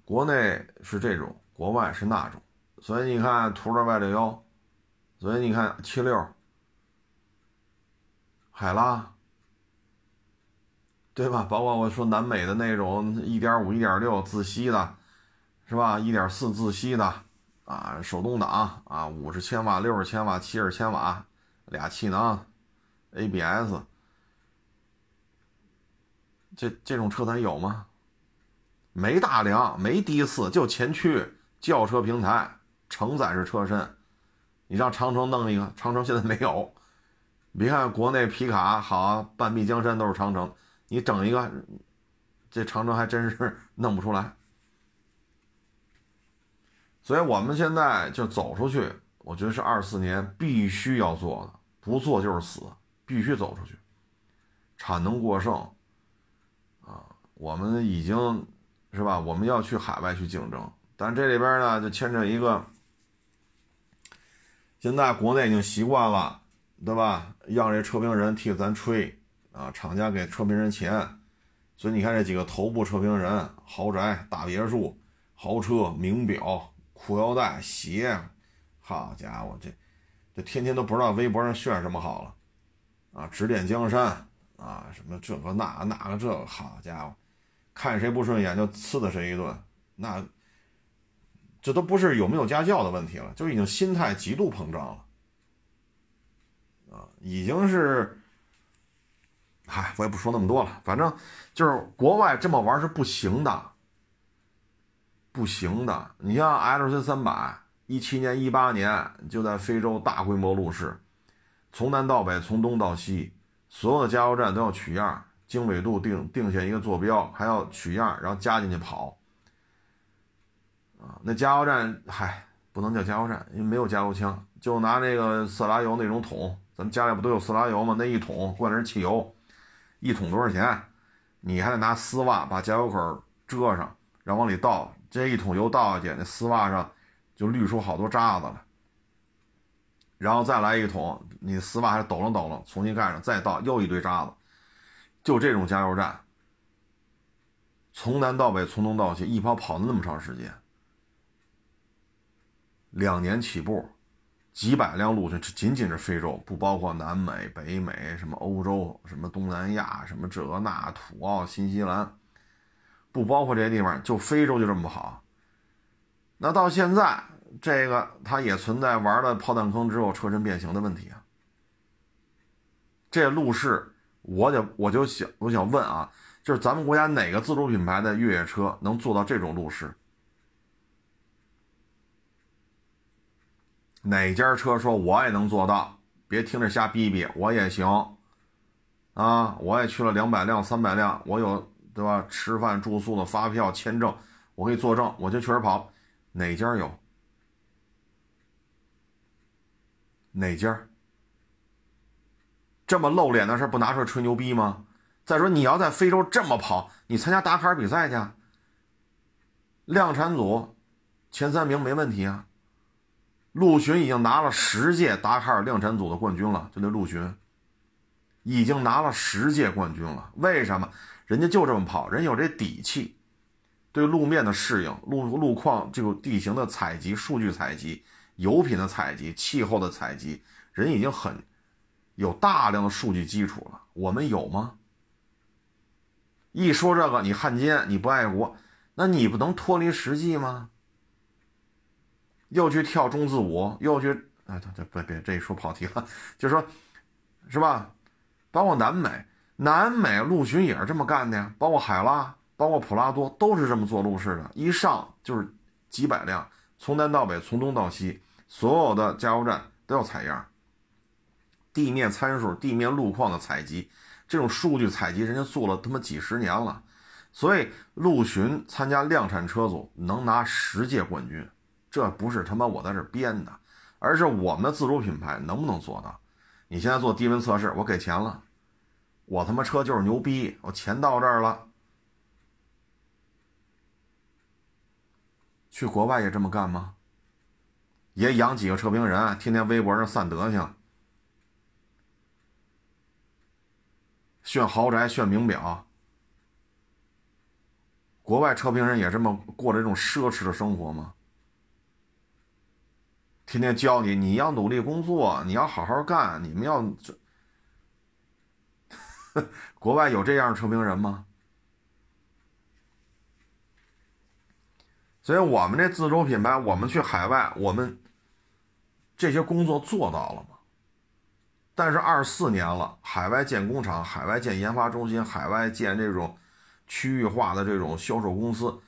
国内是这种，国外是那种。所以你看，途乐 Y 六幺，所以你看七六，海拉，对吧？包括我说南美的那种一点五、一点六自吸的，是吧？一点四自吸的，啊，手动挡啊，五十千瓦、六十千瓦、七十千瓦，俩气囊，ABS，这这种车咱有吗？没大梁，没低四，就前驱轿车平台。承载式车身，你让长城弄一个，长城现在没有。别看国内皮卡好，半壁江山都是长城，你整一个，这长城还真是弄不出来。所以我们现在就走出去，我觉得是二四年必须要做的，不做就是死，必须走出去。产能过剩，啊，我们已经是吧？我们要去海外去竞争，但这里边呢就牵扯一个，现在国内已经习惯了，对吧？让这车评人替咱吹，啊，厂家给车评人钱，所以你看这几个头部车评人，豪宅、大别墅、豪车、名表。裤腰带、鞋，好家伙，这这天天都不知道微博上炫什么好了，啊，指点江山啊，什么这个那那个这个，好家伙，看谁不顺眼就呲的谁一顿，那这都不是有没有家教的问题了，就已经心态极度膨胀了，啊，已经是，嗨，我也不说那么多了，反正就是国外这么玩是不行的。不行的，你像 L C 三百，一七年、一八年就在非洲大规模路试，从南到北，从东到西，所有的加油站都要取样，经纬度定定下一个坐标，还要取样，然后加进去跑。啊，那加油站，嗨，不能叫加油站，因为没有加油枪，就拿那个色拉油那种桶，咱们家里不都有色拉油吗？那一桶灌的是汽油，一桶多少钱？你还得拿丝袜把加油口遮上，然后往里倒。这一桶油倒下去，那丝袜上就滤出好多渣子来。然后再来一桶，你丝袜还抖楞抖楞，重新盖上，再倒又一堆渣子。就这种加油站，从南到北，从东到西，一跑跑了那么长时间，两年起步，几百辆陆巡，仅仅是非洲，不包括南美、北美，什么欧洲，什么东南亚，什么这那土澳、新西兰。不包括这些地方，就非洲就这么不好。那到现在，这个它也存在玩了炮弹坑之后车身变形的问题啊。这路试，我就我就想我想问啊，就是咱们国家哪个自主品牌的越野车能做到这种路试？哪家车说我也能做到？别听着瞎逼逼，我也行啊！我也去了两百辆、三百辆，我有。对吧？吃饭住宿的发票、签证，我可以作证，我就确实跑。哪家有？哪家？这么露脸的事不拿出来吹牛逼吗？再说你要在非洲这么跑，你参加达喀尔比赛去，量产组前三名没问题啊。陆巡已经拿了十届达喀尔量产组的冠军了，就那陆巡已经拿了十届冠军了。为什么？人家就这么跑，人有这底气，对路面的适应、路路况这个地形的采集、数据采集、油品的采集、气候的采集，人已经很有大量的数据基础了。我们有吗？一说这个，你汉奸，你不爱国，那你不能脱离实际吗？又去跳中字舞，又去……哎，这这别别，这一说跑题了，就说，是吧？包括南美。南美陆巡也是这么干的呀，包括海拉，包括普拉多，都是这么做路试的。一上就是几百辆，从南到北，从东到西，所有的加油站都要采样。地面参数、地面路况的采集，这种数据采集，人家做了他妈几十年了。所以陆巡参加量产车组能拿十届冠军，这不是他妈我在这编的，而是我们的自主品牌能不能做到？你现在做低温测试，我给钱了。我他妈车就是牛逼，我钱到这儿了。去国外也这么干吗？也养几个测评人，天天微博上散德行，炫豪宅、炫名表。国外车评人也这么过这种奢侈的生活吗？天天教你，你要努力工作，你要好好干，你们要这。国外有这样的车评人吗？所以，我们这自主品牌，我们去海外，我们这些工作做到了吗？但是二四年了，海外建工厂，海外建研发中心，海外建这种区域化的这种销售公司，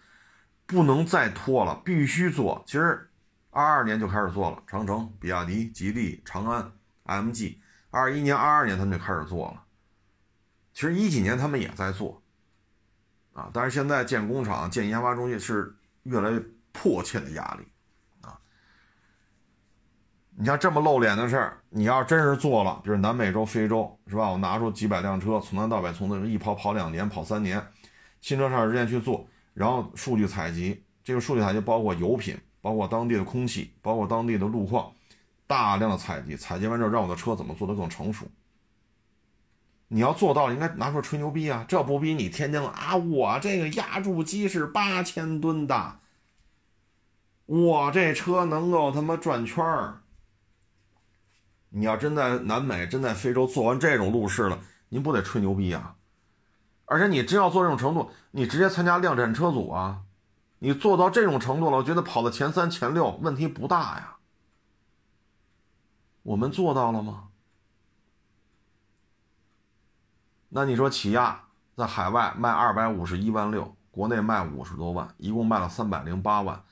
不能再拖了，必须做。其实，二二年就开始做了，长城、比亚迪、吉利、长安、MG。二一年、二二年他们就开始做了。其实一几年他们也在做，啊，但是现在建工厂、建研发中心是越来越迫切的压力，你像这么露脸的事儿，你要真是做了，比如南美洲、非洲，是吧？我拿出几百辆车，从南到北，从那一跑跑两年、跑三年，新车上时间去做，然后数据采集，这个数据采集包括油品。包括当地的空气，包括当地的路况，大量的采集，采集完之后，让我的车怎么做得更成熟？你要做到，应该拿出来吹牛逼啊！这不比你天天啊，我这个压铸机是八千吨的，我这车能够他妈转圈儿。你要真在南美、真在非洲做完这种路试了，您不得吹牛逼啊？而且你真要做这种程度，你直接参加量产车组啊！你做到这种程度了，我觉得跑到前三、前六问题不大呀。我们做到了吗？那你说起亚在海外卖二百五十一万六，国内卖五十多万，一共卖了三百零八万。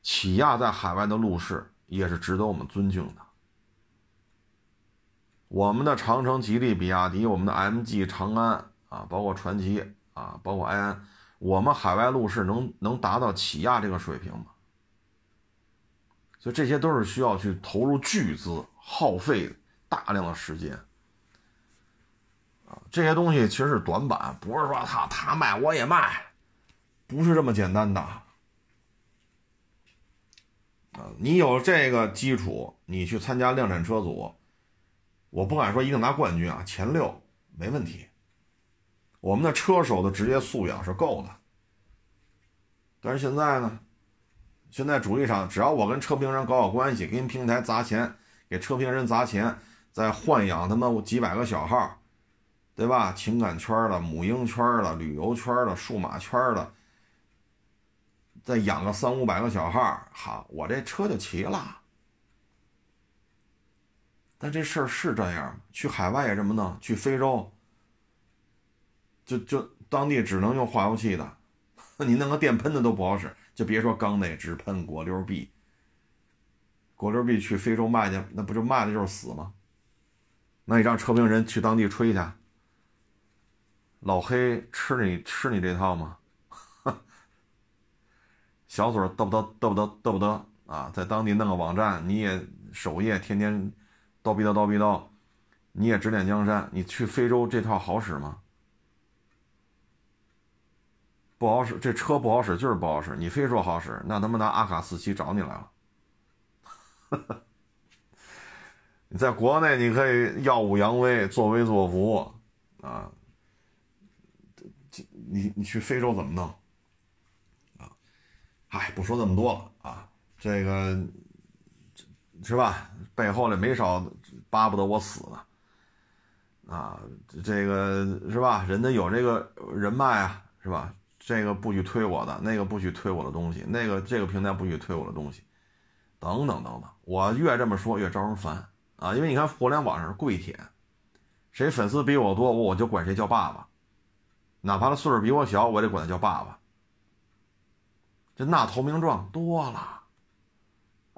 起亚在海外的路试也是值得我们尊敬的。我们的长城、吉利、比亚迪，我们的 MG、长安啊，包括传祺啊，包括埃安。我们海外路试能能达到起亚这个水平吗？所以这些都是需要去投入巨资、耗费大量的时间啊。这些东西其实是短板，不是说他他卖我也卖，不是这么简单的啊。你有这个基础，你去参加量产车组，我不敢说一定拿冠军啊，前六没问题。我们的车手的职业素养是够的，但是现在呢？现在主力上，只要我跟车评人搞好关系，给你平台砸钱，给车评人砸钱，再豢养他妈几百个小号，对吧？情感圈的、母婴圈的、旅游圈的、数码圈的，再养个三五百个小号，好，我这车就齐了。但这事儿是这样，去海外也这么弄，去非洲。就就当地只能用化油器的，你弄个电喷的都不好使，就别说缸内直喷果溜 B。果溜 B 去非洲卖去，那不就卖的就是死吗？那你让车评人去当地吹去，老黑吃你吃你这套吗？小嘴嘚不嘚嘚不嘚嘚不嘚啊，在当地弄个网站，你也首页天天叨逼叨叨逼叨，你也指点江山，你去非洲这套好使吗？不好使，这车不好使，就是不好使。你非说好使，那他妈拿阿卡四七找你来了。你在国内你可以耀武扬威，作威作福啊。你你去非洲怎么弄啊？哎，不说那么多了啊。这个是吧？背后里没少巴不得我死呢。啊，这个是吧？人家有这个人脉啊，是吧？这个不许推我的，那个不许推我的东西，那个这个平台不许推我的东西，等等等等。我越这么说越招人烦啊！因为你看互联网上跪舔，谁粉丝比我多，我就管谁叫爸爸，哪怕他岁数比我小，我也得管他叫爸爸。这那投名状多了，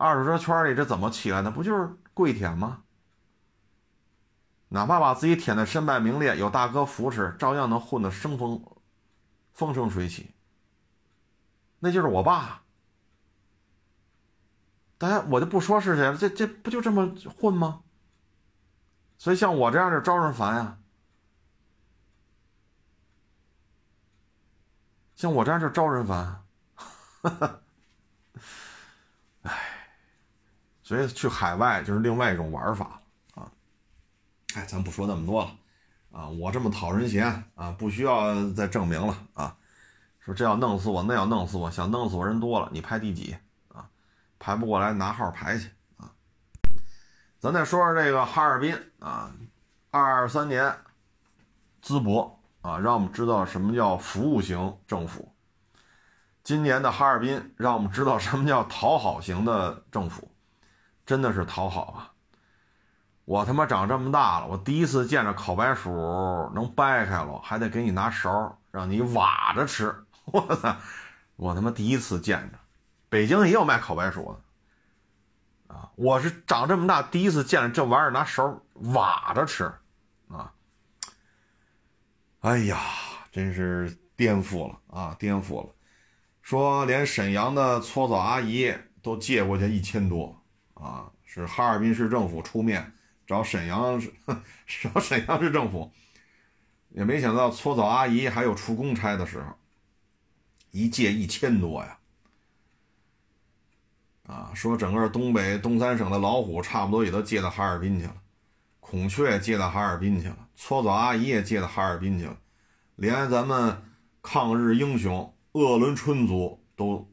二手车圈里这怎么起来的？不就是跪舔吗？哪怕把自己舔的身败名裂，有大哥扶持，照样能混得生风。风生水起，那就是我爸。大家我就不说是谁了，这这不就这么混吗？所以像我这样的招人烦呀。像我这样就招人烦，哈哈，所以去海外就是另外一种玩法啊。哎，咱不说那么多了。啊，我这么讨人嫌啊，不需要再证明了啊。说这要弄死我，那要弄死我，想弄死我人多了，你排第几啊？排不过来拿号排去啊。咱再说说这个哈尔滨啊，二三年淄博啊，让我们知道什么叫服务型政府。今年的哈尔滨让我们知道什么叫讨好型的政府，真的是讨好啊。我他妈长这么大了，我第一次见着烤白薯能掰开了，还得给你拿勺让你挖着吃。我操，我他妈第一次见着。北京也有卖烤白薯的，啊！我是长这么大第一次见着这玩意儿拿勺挖着吃，啊！哎呀，真是颠覆了啊！颠覆了。说连沈阳的搓澡阿姨都借过去一千多啊！是哈尔滨市政府出面找沈阳市，找沈阳市政府，也没想到搓澡阿姨还有出公差的时候，一借一千多呀！啊，说整个东北东三省的老虎差不多也都借到哈尔滨去了，孔雀借到哈尔滨去了，搓澡阿姨也借到哈尔滨去了，连咱们抗日英雄鄂伦春族都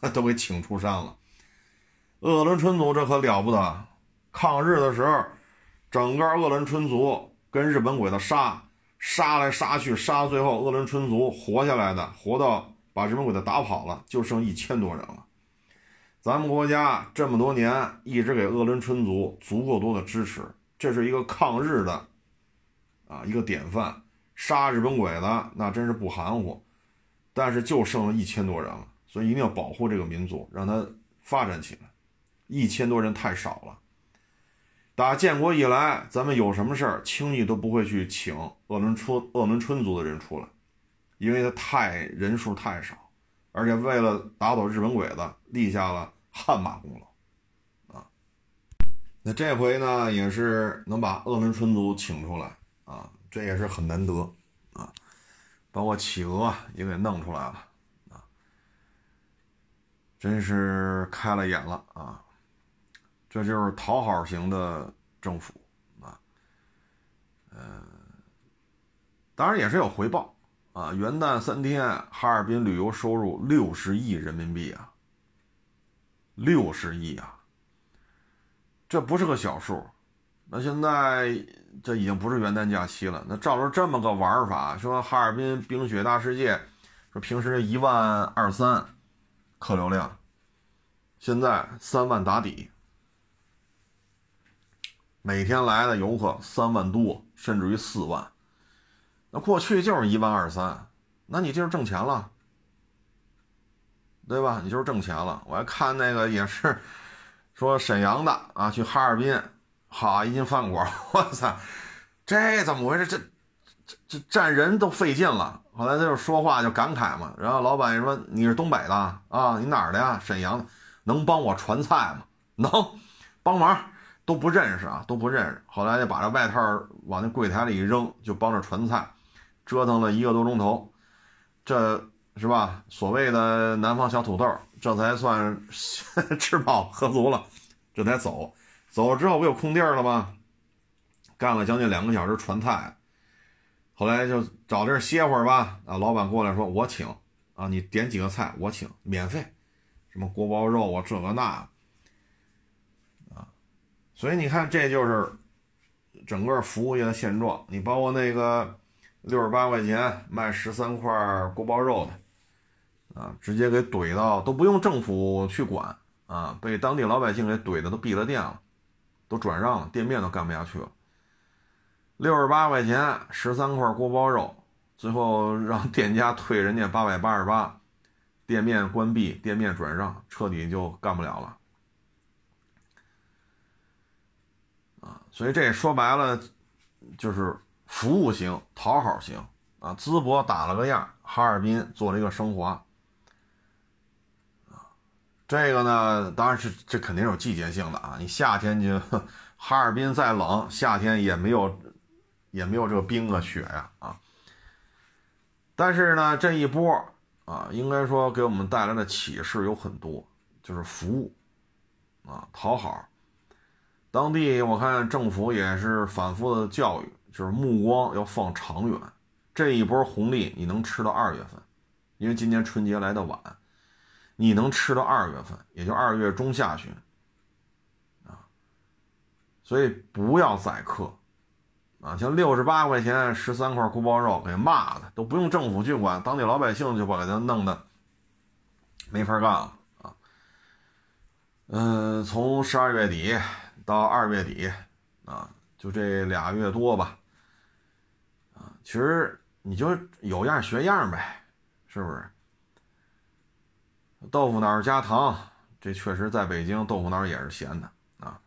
都给请出山了。鄂伦春族这可了不得，抗日的时候，整个鄂伦春族跟日本鬼子杀，杀来杀去，杀最后，鄂伦春族活下来的，活到把日本鬼子打跑了，就剩一千多人了。咱们国家这么多年一直给鄂伦春族足够多的支持，这是一个抗日的啊一个典范。杀日本鬼子那真是不含糊，但是就剩了一千多人了，所以一定要保护这个民族，让它发展起来。一千多人太少了。打建国以来，咱们有什么事儿，轻易都不会去请鄂伦春鄂伦春族的人出来，因为他太人数太少，而且为了打倒日本鬼子，立下了。汗马功劳，啊，那这回呢也是能把鄂伦春族请出来啊，这也是很难得啊，包括企鹅也给弄出来了啊，真是开了眼了啊，这就是讨好型的政府啊，呃，当然也是有回报啊，元旦三天哈尔滨旅游收入六十亿人民币啊。六十亿啊，这不是个小数。那现在这已经不是元旦假期了。那照着这么个玩法，说哈尔滨冰雪大世界，说平时一万二三客流量，现在三万打底，每天来的游客三万多，甚至于四万。那过去就是一万二三，那你就是挣钱了。对吧？你就是挣钱了。我还看那个也是，说沈阳的啊，去哈尔滨，好一进饭馆，我操，这怎么回事？这这这站人都费劲了。后来他就说话就感慨嘛。然后老板说：“你是东北的啊？你哪儿的呀？沈阳的，能帮我传菜吗？能，帮忙都不认识啊，都不认识。后来就把这外套往那柜台里一扔，就帮着传菜，折腾了一个多钟头，这。”是吧？所谓的南方小土豆，这才算 吃饱喝足了，这才走。走了之后不有空地儿了吗？干了将近两个小时传菜，后来就找地儿歇会儿吧。啊，老板过来说：“我请啊，你点几个菜我请，免费。什么锅包肉啊，这个那，啊，所以你看，这就是整个服务业的现状。你包括那个六十八块钱卖十三块锅包肉的。”啊，直接给怼到都不用政府去管啊，被当地老百姓给怼的都闭了店了，都转让了，店面都干不下去了。六十八块钱十三块锅包肉，最后让店家退人家八百八十八，店面关闭，店面转让，彻底就干不了了。所以这说白了就是服务型、讨好型啊，淄博打了个样，哈尔滨做了一个升华。这个呢，当然是这肯定有季节性的啊。你夏天就哈尔滨再冷，夏天也没有也没有这个冰啊雪呀啊。但是呢，这一波啊，应该说给我们带来的启示有很多，就是服务啊，讨好。当地我看政府也是反复的教育，就是目光要放长远。这一波红利你能吃到二月份，因为今年春节来的晚。你能吃到二月份，也就二月中下旬，啊，所以不要宰客，啊，像六十八块钱十三块锅包肉，给骂的都不用政府去管，当地老百姓就把它弄得没法干了啊。嗯，从十二月底到二月底，啊，就这俩月多吧，啊，其实你就有样学样呗，是不是？豆腐脑加糖，这确实在北京豆腐脑也是咸的啊。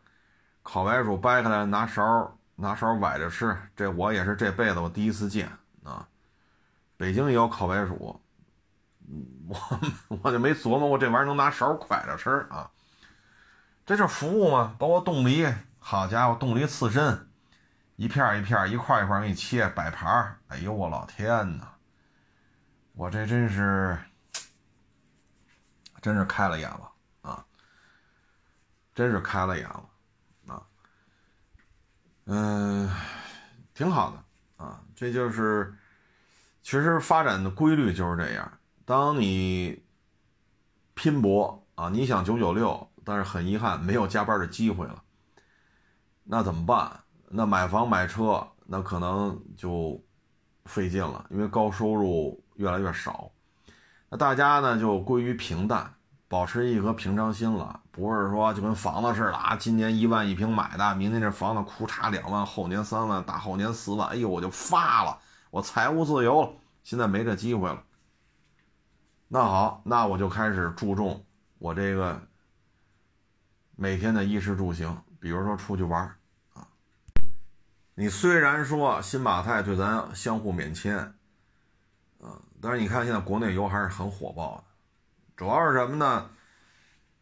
烤白薯掰开来拿勺拿勺崴着吃，这我也是这辈子我第一次见啊。北京也有烤白薯，我 我就没琢磨过这玩意儿能拿勺蒯着吃啊。这是服务嘛？包括冻梨，好家伙，冻梨刺身，一片一片，一块一块给你切，摆盘哎呦我老天呐！我这真是，真是开了眼了啊！真是开了眼了啊！嗯，挺好的啊，这就是，其实发展的规律就是这样。当你拼搏啊，你想九九六，但是很遗憾没有加班的机会了，那怎么办？那买房买车，那可能就费劲了，因为高收入。越来越少，那大家呢就归于平淡，保持一颗平常心了。不是说就跟房子似的啊，今年一万一平买的，明年这房子哭嚓两万，后年三万，大后年四万，哎呦我就发了，我财务自由了。现在没这机会了。那好，那我就开始注重我这个每天的衣食住行，比如说出去玩啊。你虽然说新马泰对咱相互免签。啊，但是你看现在国内游还是很火爆的，主要是什么呢？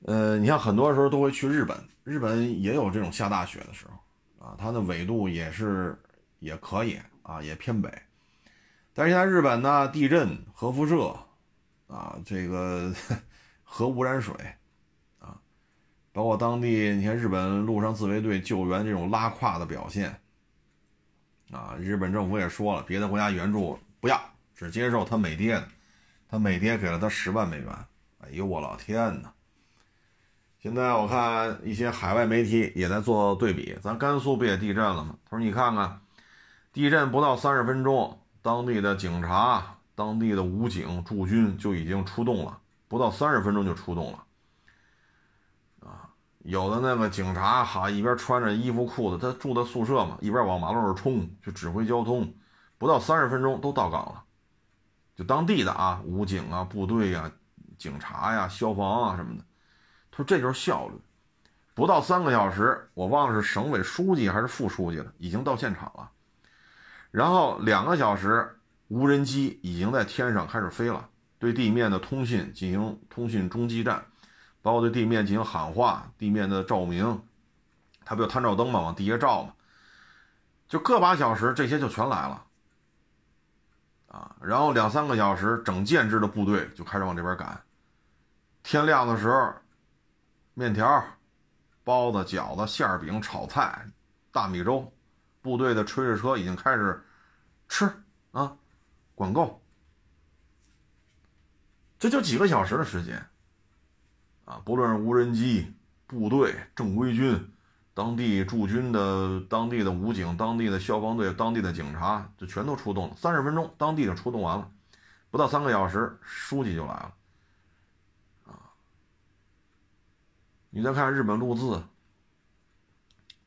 呃，你像很多时候都会去日本，日本也有这种下大雪的时候啊，它的纬度也是也可以啊，也偏北。但是现在日本呢，地震、核辐射啊，这个 核污染水，包括当地你看日本陆上自卫队救援这种拉胯的表现啊，日本政府也说了，别的国家援助不要。只接受他美爹，他美爹给了他十万美元。哎呦我老天呐！现在我看一些海外媒体也在做对比，咱甘肃不也地震了吗？他说你看看，地震不到三十分钟，当地的警察、当地的武警驻军就已经出动了，不到三十分钟就出动了。有的那个警察哈，一边穿着衣服裤子，他住的宿舍嘛，一边往马路上冲去指挥交通，不到三十分钟都到岗了。就当地的啊，武警啊、部队呀、警察呀、消防啊什么的，他说这就是效率，不到三个小时，我忘了是省委书记还是副书记了，已经到现场了。然后两个小时，无人机已经在天上开始飞了，对地面的通信进行通信中继站，包括对地面进行喊话、地面的照明，它不有探照灯吗？往地下照嘛，就个把小时，这些就全来了。啊，然后两三个小时，整建制的部队就开始往这边赶。天亮的时候，面条、包子、饺子、馅饼、炒菜、大米粥，部队的炊事车已经开始吃啊，管够。这就几个小时的时间啊，不论是无人机、部队、正规军。当地驻军的、当地的武警、当地的消防队、当地的警察就全都出动了。三十分钟，当地就出动完了，不到三个小时，书记就来了。啊，你再看日本陆自，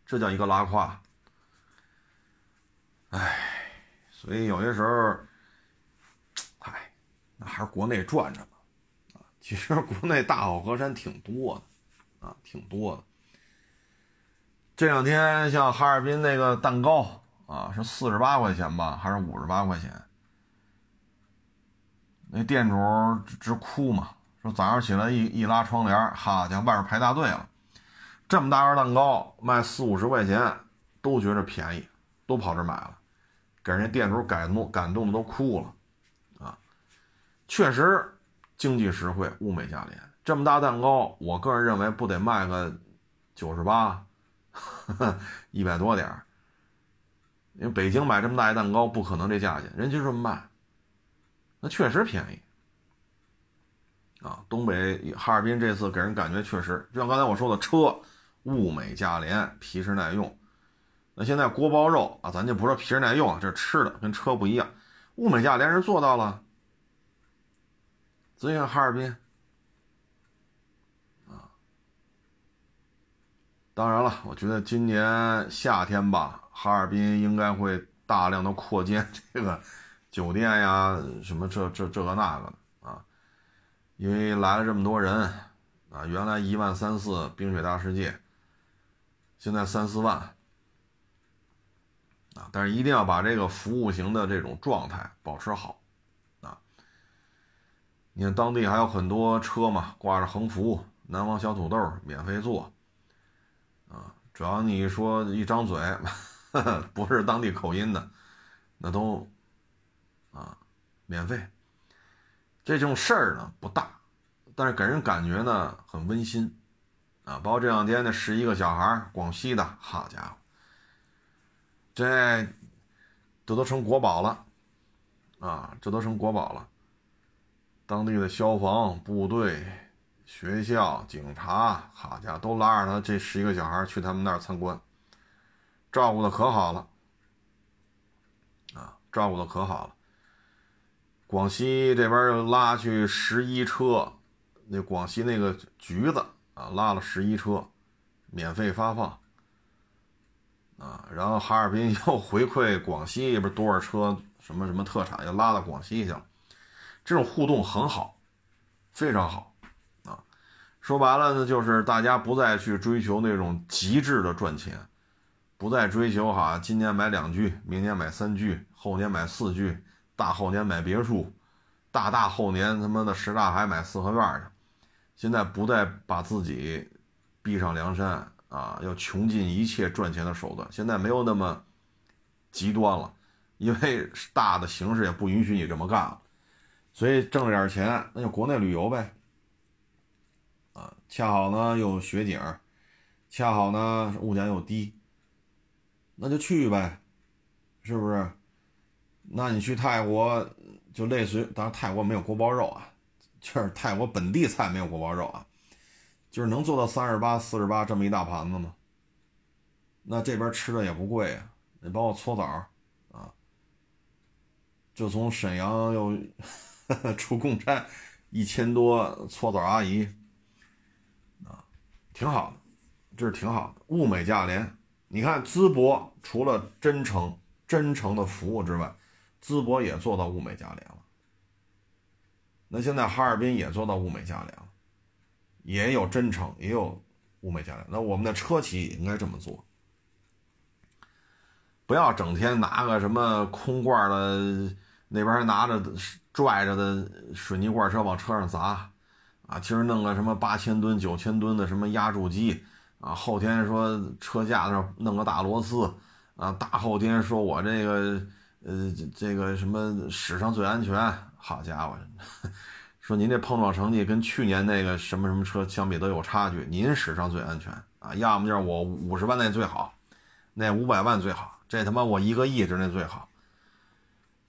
这叫一个拉胯。哎，所以有些时候，嗨，那还是国内转转吧。啊，其实国内大好河山挺多的，啊，挺多的。这两天像哈尔滨那个蛋糕啊，是四十八块钱吧，还是五十八块钱？那店主直哭嘛，说早上起来一一拉窗帘，哈家伙，外边排大队了。这么大个蛋糕卖四五十块钱，都觉着便宜，都跑这买了，给人家店主感动感动的都哭了啊！确实经济实惠，物美价廉。这么大蛋糕，我个人认为不得卖个九十八。一百多点儿，因为北京买这么大一蛋糕不可能这价钱，人就这么卖，那确实便宜啊！东北哈尔滨这次给人感觉确实，就像刚才我说的，车物美价廉，皮实耐用。那现在锅包肉啊，咱就不说皮实耐用，这吃的跟车不一样，物美价廉人做到了。所以哈尔滨。啊当然了，我觉得今年夏天吧，哈尔滨应该会大量的扩建这个酒店呀，什么这这这个那个的啊，因为来了这么多人啊，原来一万三四冰雪大世界，现在三四万啊，但是一定要把这个服务型的这种状态保持好。你看当地还有很多车嘛，挂着横幅“南方小土豆免费坐”，啊，只要你说一张嘴，不是当地口音的，那都啊免费。这种事儿呢不大。但是给人感觉呢很温馨，啊，包括这两天那十一个小孩广西的，好家伙，这这都成国宝了，啊，这都成国宝了。当地的消防部队、学校、警察，好家伙，都拉着他这十一个小孩去他们那儿参观，照顾的可好了，啊，照顾的可好了。广西这边又拉去十一车。那广西那个橘子啊，拉了十一车，免费发放啊，然后哈尔滨 又回馈广西，不是多少车什么什么特产又拉到广西去了，这种互动很好，非常好啊。说白了呢，就是大家不再去追求那种极致的赚钱，不再追求哈，今年买两句，明年买三句，后年买四句，大后年买别墅，大大后年他妈的什刹海买四合院去。现在不再把自己逼上梁山啊，要穷尽一切赚钱的手段。现在没有那么极端了，因为大的形势也不允许你这么干了。所以挣了点钱，那就国内旅游呗。啊，恰好呢有雪景，恰好呢物价又低，那就去呗，是不是？那你去泰国就类似于，当然泰国没有锅包肉啊。就是泰国本地菜没有锅包肉啊，就是能做到三十八、四十八这么一大盘子吗？那这边吃的也不贵啊，你包括搓澡啊，就从沈阳又 出贡山一千多搓澡阿姨啊，挺好的，这是挺好的，物美价廉。你看淄博除了真诚、真诚的服务之外，淄博也做到物美价廉了。那现在哈尔滨也做到物美价廉了，也有真诚，也有物美价廉。那我们的车企也应该这么做，不要整天拿个什么空罐的，那边拿着拽着的水泥罐车往车上砸，啊，今儿弄个什么八千吨、九千吨的什么压铸机，啊，后天说车架上弄个大螺丝，啊，大后天说我这个呃这个什么史上最安全。好家伙，说您这碰撞成绩跟去年那个什么什么车相比都有差距，您史上最安全啊？要么就是我五十万那最好，那五百万最好，这他妈我一个亿之内最好。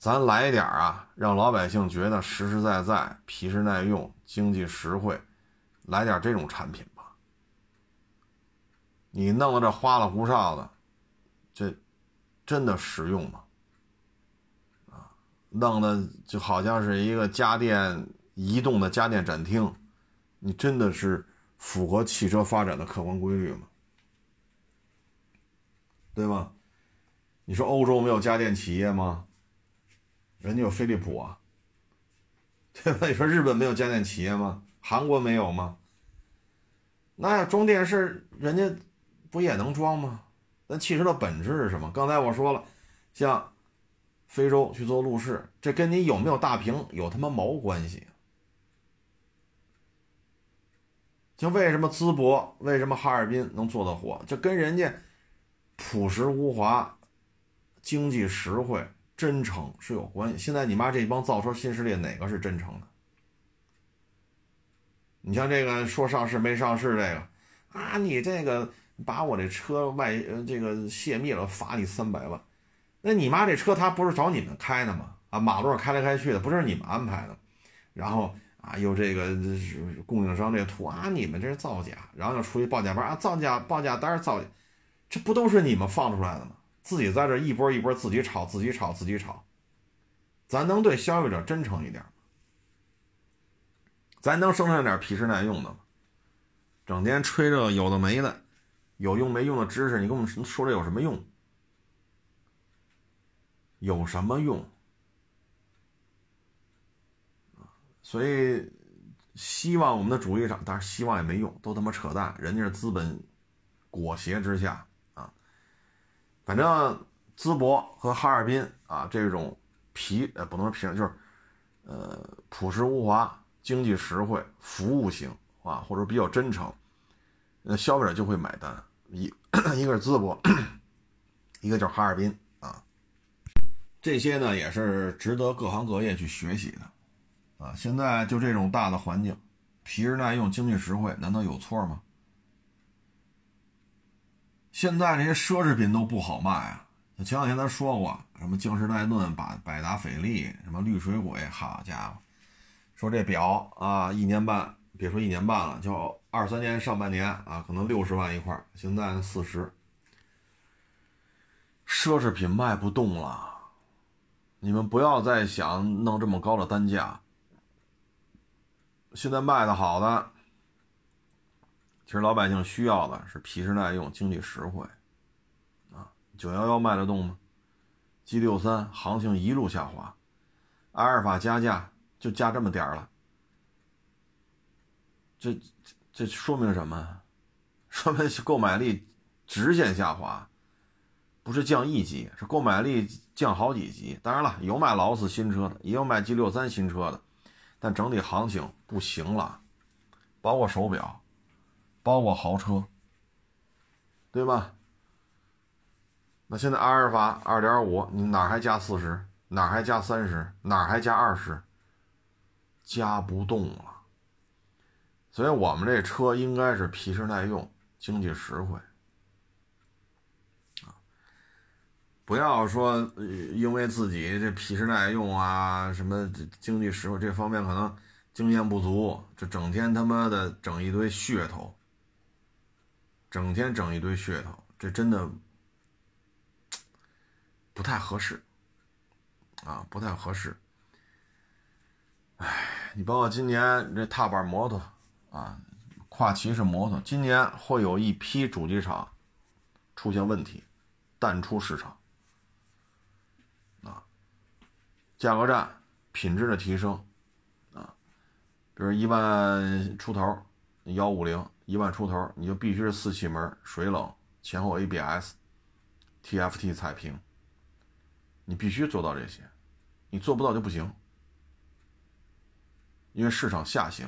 咱来点啊，让老百姓觉得实实在在、皮实耐用、经济实惠，来点这种产品吧。你弄的这花里胡哨的，这真的实用吗？啊弄的就好像是一个家电移动的家电展厅，你真的是符合汽车发展的客观规律吗？对吗？你说欧洲没有家电企业吗？人家有飞利浦啊，对吧？你说日本没有家电企业吗？韩国没有吗？那装电视人家不也能装吗？那汽车的本质是什么？刚才我说了，像。非洲去做路试，这跟你有没有大屏有他妈毛关系？就为什么淄博、为什么哈尔滨能做得火？就跟人家朴实无华、经济实惠、真诚是有关系。现在你妈这帮造车新势力哪个是真诚的？你像这个说上市没上市这个啊，你这个把我这车外这个泄密了，罚你三百万。那你妈这车，他不是找你们开的吗？啊，马路上开来开去的，不是你们安排的。然后啊，又这个供应商这图啊，你们这是造假，然后又出去报价班啊，造假报价单造假，这不都是你们放出来的吗？自己在这一波一波自己炒，自己炒，自己炒。咱能对消费者真诚一点吗？咱能生产点皮实耐用的吗？整天吹着有的没的，有用没用的知识，你跟我们说这有什么用？有什么用所以希望我们的主力上，但是希望也没用，都他妈扯淡，人家是资本裹挟之下。反正淄博和哈尔滨啊这种皮呃不能说皮就是呃朴实无华、经济实惠、服务型啊，或者比较真诚，那消费者就会买单。一 一个是淄博，一个就是哈尔滨啊，这些呢也是值得各行各业去学习的。啊，现在就这种大的环境，皮实耐用、经济实惠，难道有错吗？现在这些奢侈品都不好卖啊！前两天咱说过，什么江诗丹顿、百百达翡丽、什么绿水鬼，好家伙，说这表啊，一年半，别说一年半了，就二三年上半年啊，可能六十万一块，现在四十，奢侈品卖不动了。你们不要再想弄这么高的单价。现在卖的好的，其实老百姓需要的是皮实耐用、经济实惠，啊，九幺幺卖得动吗？G 六三行情一路下滑，阿尔法加价就加这么点儿了，这这说明什么？说明购买力直线下滑，不是降一级，是购买力降好几级。当然了，有买劳斯新车的，也有买 G 六三新车的。但整体行情不行了，包括手表，包括豪车，对吧？那现在阿尔法二点五，你哪还加四十？哪还加三十？哪还加二十？加不动了。所以我们这车应该是皮实耐用、经济实惠。不要说，因为自己这皮实耐用啊，什么经济实惠这方面可能经验不足，这整天他妈的整一堆噱头，整天整一堆噱头，这真的不太合适啊，不太合适。哎，你包括今年这踏板摩托啊，跨骑式摩托，今年会有一批主机厂出现问题，淡出市场啊。价格战，品质的提升，啊，比如一万出头，幺五零一万出头，你就必须是四气门水冷前后 ABS，TFT 彩屏，你必须做到这些，你做不到就不行，因为市场下行，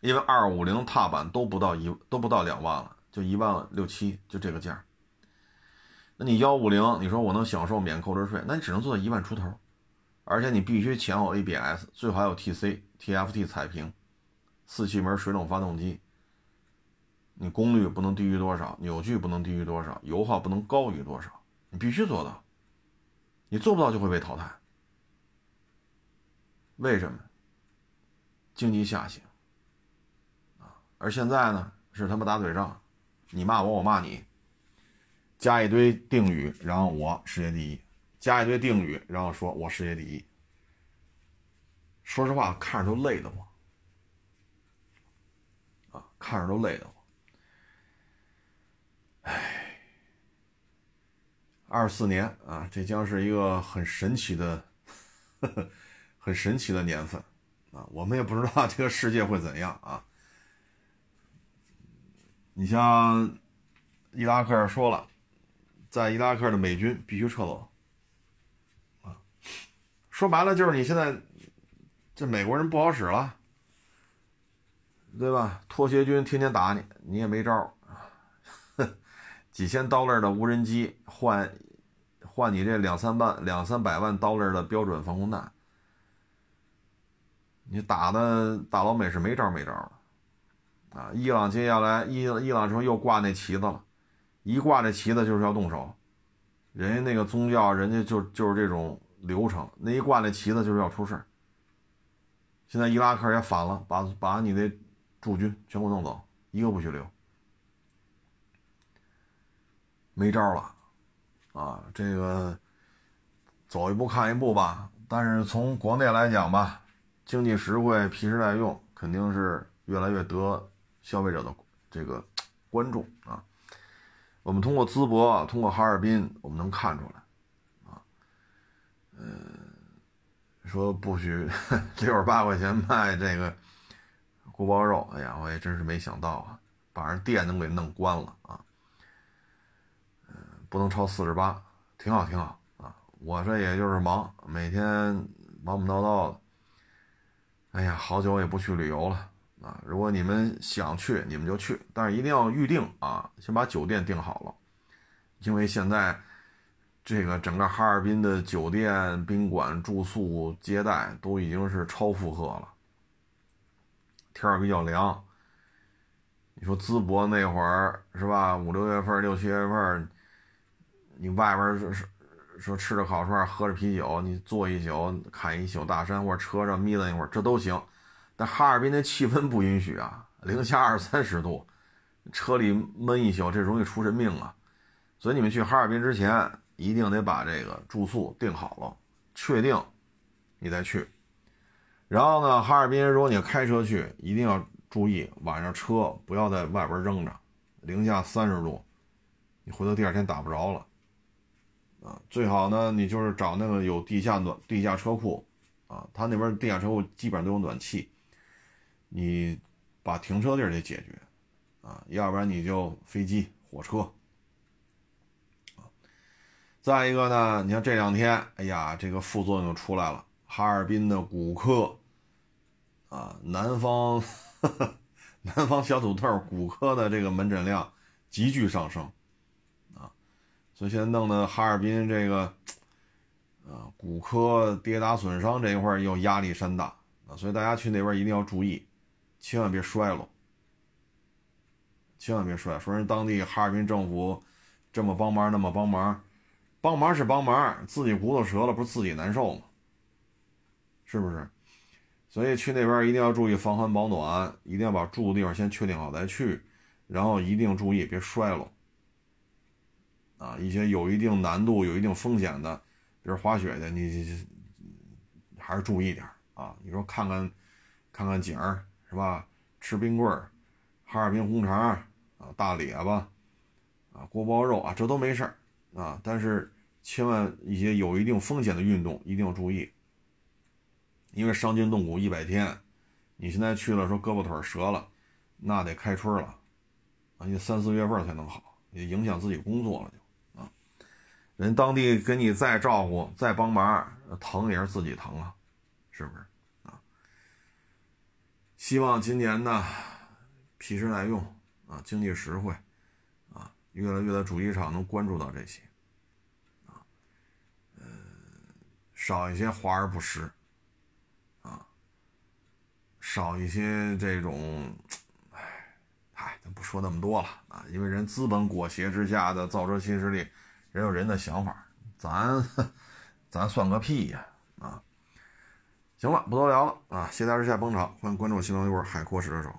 因为二五零踏板都不到一都不到两万了，就一万六七，就这个价。那你幺五零，你说我能享受免购置税，那你只能做到一万出头，而且你必须前后 ABS，最好有 TC、TFT 彩屏，四气门水冷发动机，你功率不能低于多少，扭矩不能低于多少，油耗不能高于多少，你必须做到，你做不到就会被淘汰。为什么？经济下行啊，而现在呢是他妈打嘴仗，你骂我，我骂你。加一堆定语，然后我世界第一；加一堆定语，然后说我世界第一。说实话，看着都累得慌，看着都累得慌。唉，二四年啊，这将是一个很神奇的呵呵、很神奇的年份啊！我们也不知道这个世界会怎样啊。你像伊拉克说了。在伊拉克的美军必须撤走，啊，说白了就是你现在这美国人不好使了，对吧？拖鞋军天天打你，你也没招儿，几千刀刃的无人机换换你这两三万两三百万刀刃的标准防空弹，你打的大老美是没招没招的，啊！伊朗接下来伊伊朗说又挂那旗子了。一挂这旗子就是要动手，人家那个宗教，人家就就是这种流程。那一挂那旗子就是要出事现在伊拉克也反了，把把你的驻军全部弄走，一个不许留，没招了啊！这个走一步看一步吧。但是从国内来讲吧，经济实惠、皮实耐用，肯定是越来越得消费者的这个关注啊。我们通过淄博，通过哈尔滨，我们能看出来，啊，嗯，说不许 六十八块钱卖这个锅包肉，哎呀，我也真是没想到啊，把人店能给弄关了啊。嗯，不能超四十八，挺好挺好啊。我这也就是忙，每天忙忙叨叨的。哎呀，好久也不去旅游了啊！如果你们想去，你们就去，但是一定要预定啊，先把酒店订好了，因为现在这个整个哈尔滨的酒店、宾馆、住宿、接待都已经是超负荷了。天儿比较凉，你说淄博那会儿是吧？五六月份、六七月份，你外边是。说吃着烤串，喝着啤酒，你坐一宿，看一宿大山，或者车上眯了一会儿，这都行。但哈尔滨那气温不允许啊，零下二三十度，车里闷一宿，这容易出人命啊。所以你们去哈尔滨之前，一定得把这个住宿定好了，确定你再去。然后呢，哈尔滨如果你开车去，一定要注意晚上车不要在外边扔着，零下三十度，你回头第二天打不着了。啊，最好呢，你就是找那个有地下暖地下车库，啊，他那边地下车库基本上都有暖气，你把停车地儿得解决，啊，要不然你就飞机、火车，再一个呢，你像这两天，哎呀，这个副作用出来了，哈尔滨的骨科，啊，南方，南方小土豆骨科的这个门诊量急剧上升。啊所以现在弄的哈尔滨这个，啊，骨科跌打损伤这一块又压力山大啊，所以大家去那边一定要注意，千万别摔了，千万别摔。说人当地哈尔滨政府这么帮忙，那么帮忙，帮忙是帮忙，自己骨头折了不是自己难受吗？是不是？所以去那边一定要注意防寒保暖，一定要把住的地方先确定好再去，然后一定注意别摔了。啊，一些有一定难度、有一定风险的，比如滑雪的，你还是注意点啊。你说看看，看看景儿是吧？吃冰棍儿，哈尔滨红肠啊，大列巴啊，锅包肉啊，这都没事儿啊。但是千万一些有一定风险的运动一定要注意，因为伤筋动骨一百天，你现在去了说胳膊腿折了，那得开春了啊，你三四月份才能好，也影响自己工作了就啊。人当地给你再照顾、再帮忙，疼也是自己疼啊，是不是啊？希望今年呢，皮实耐用啊，经济实惠啊，越来越多主机厂能关注到这些啊，呃，少一些华而不实，少一些这种，哎，嗨，咱不说那么多了啊，因为人资本裹挟之下的造车新势力。人有人的想法，咱咱算个屁呀！啊，行了，不多聊了啊！谢大家下捧场，欢迎关注新浪微博“海阔试车手”。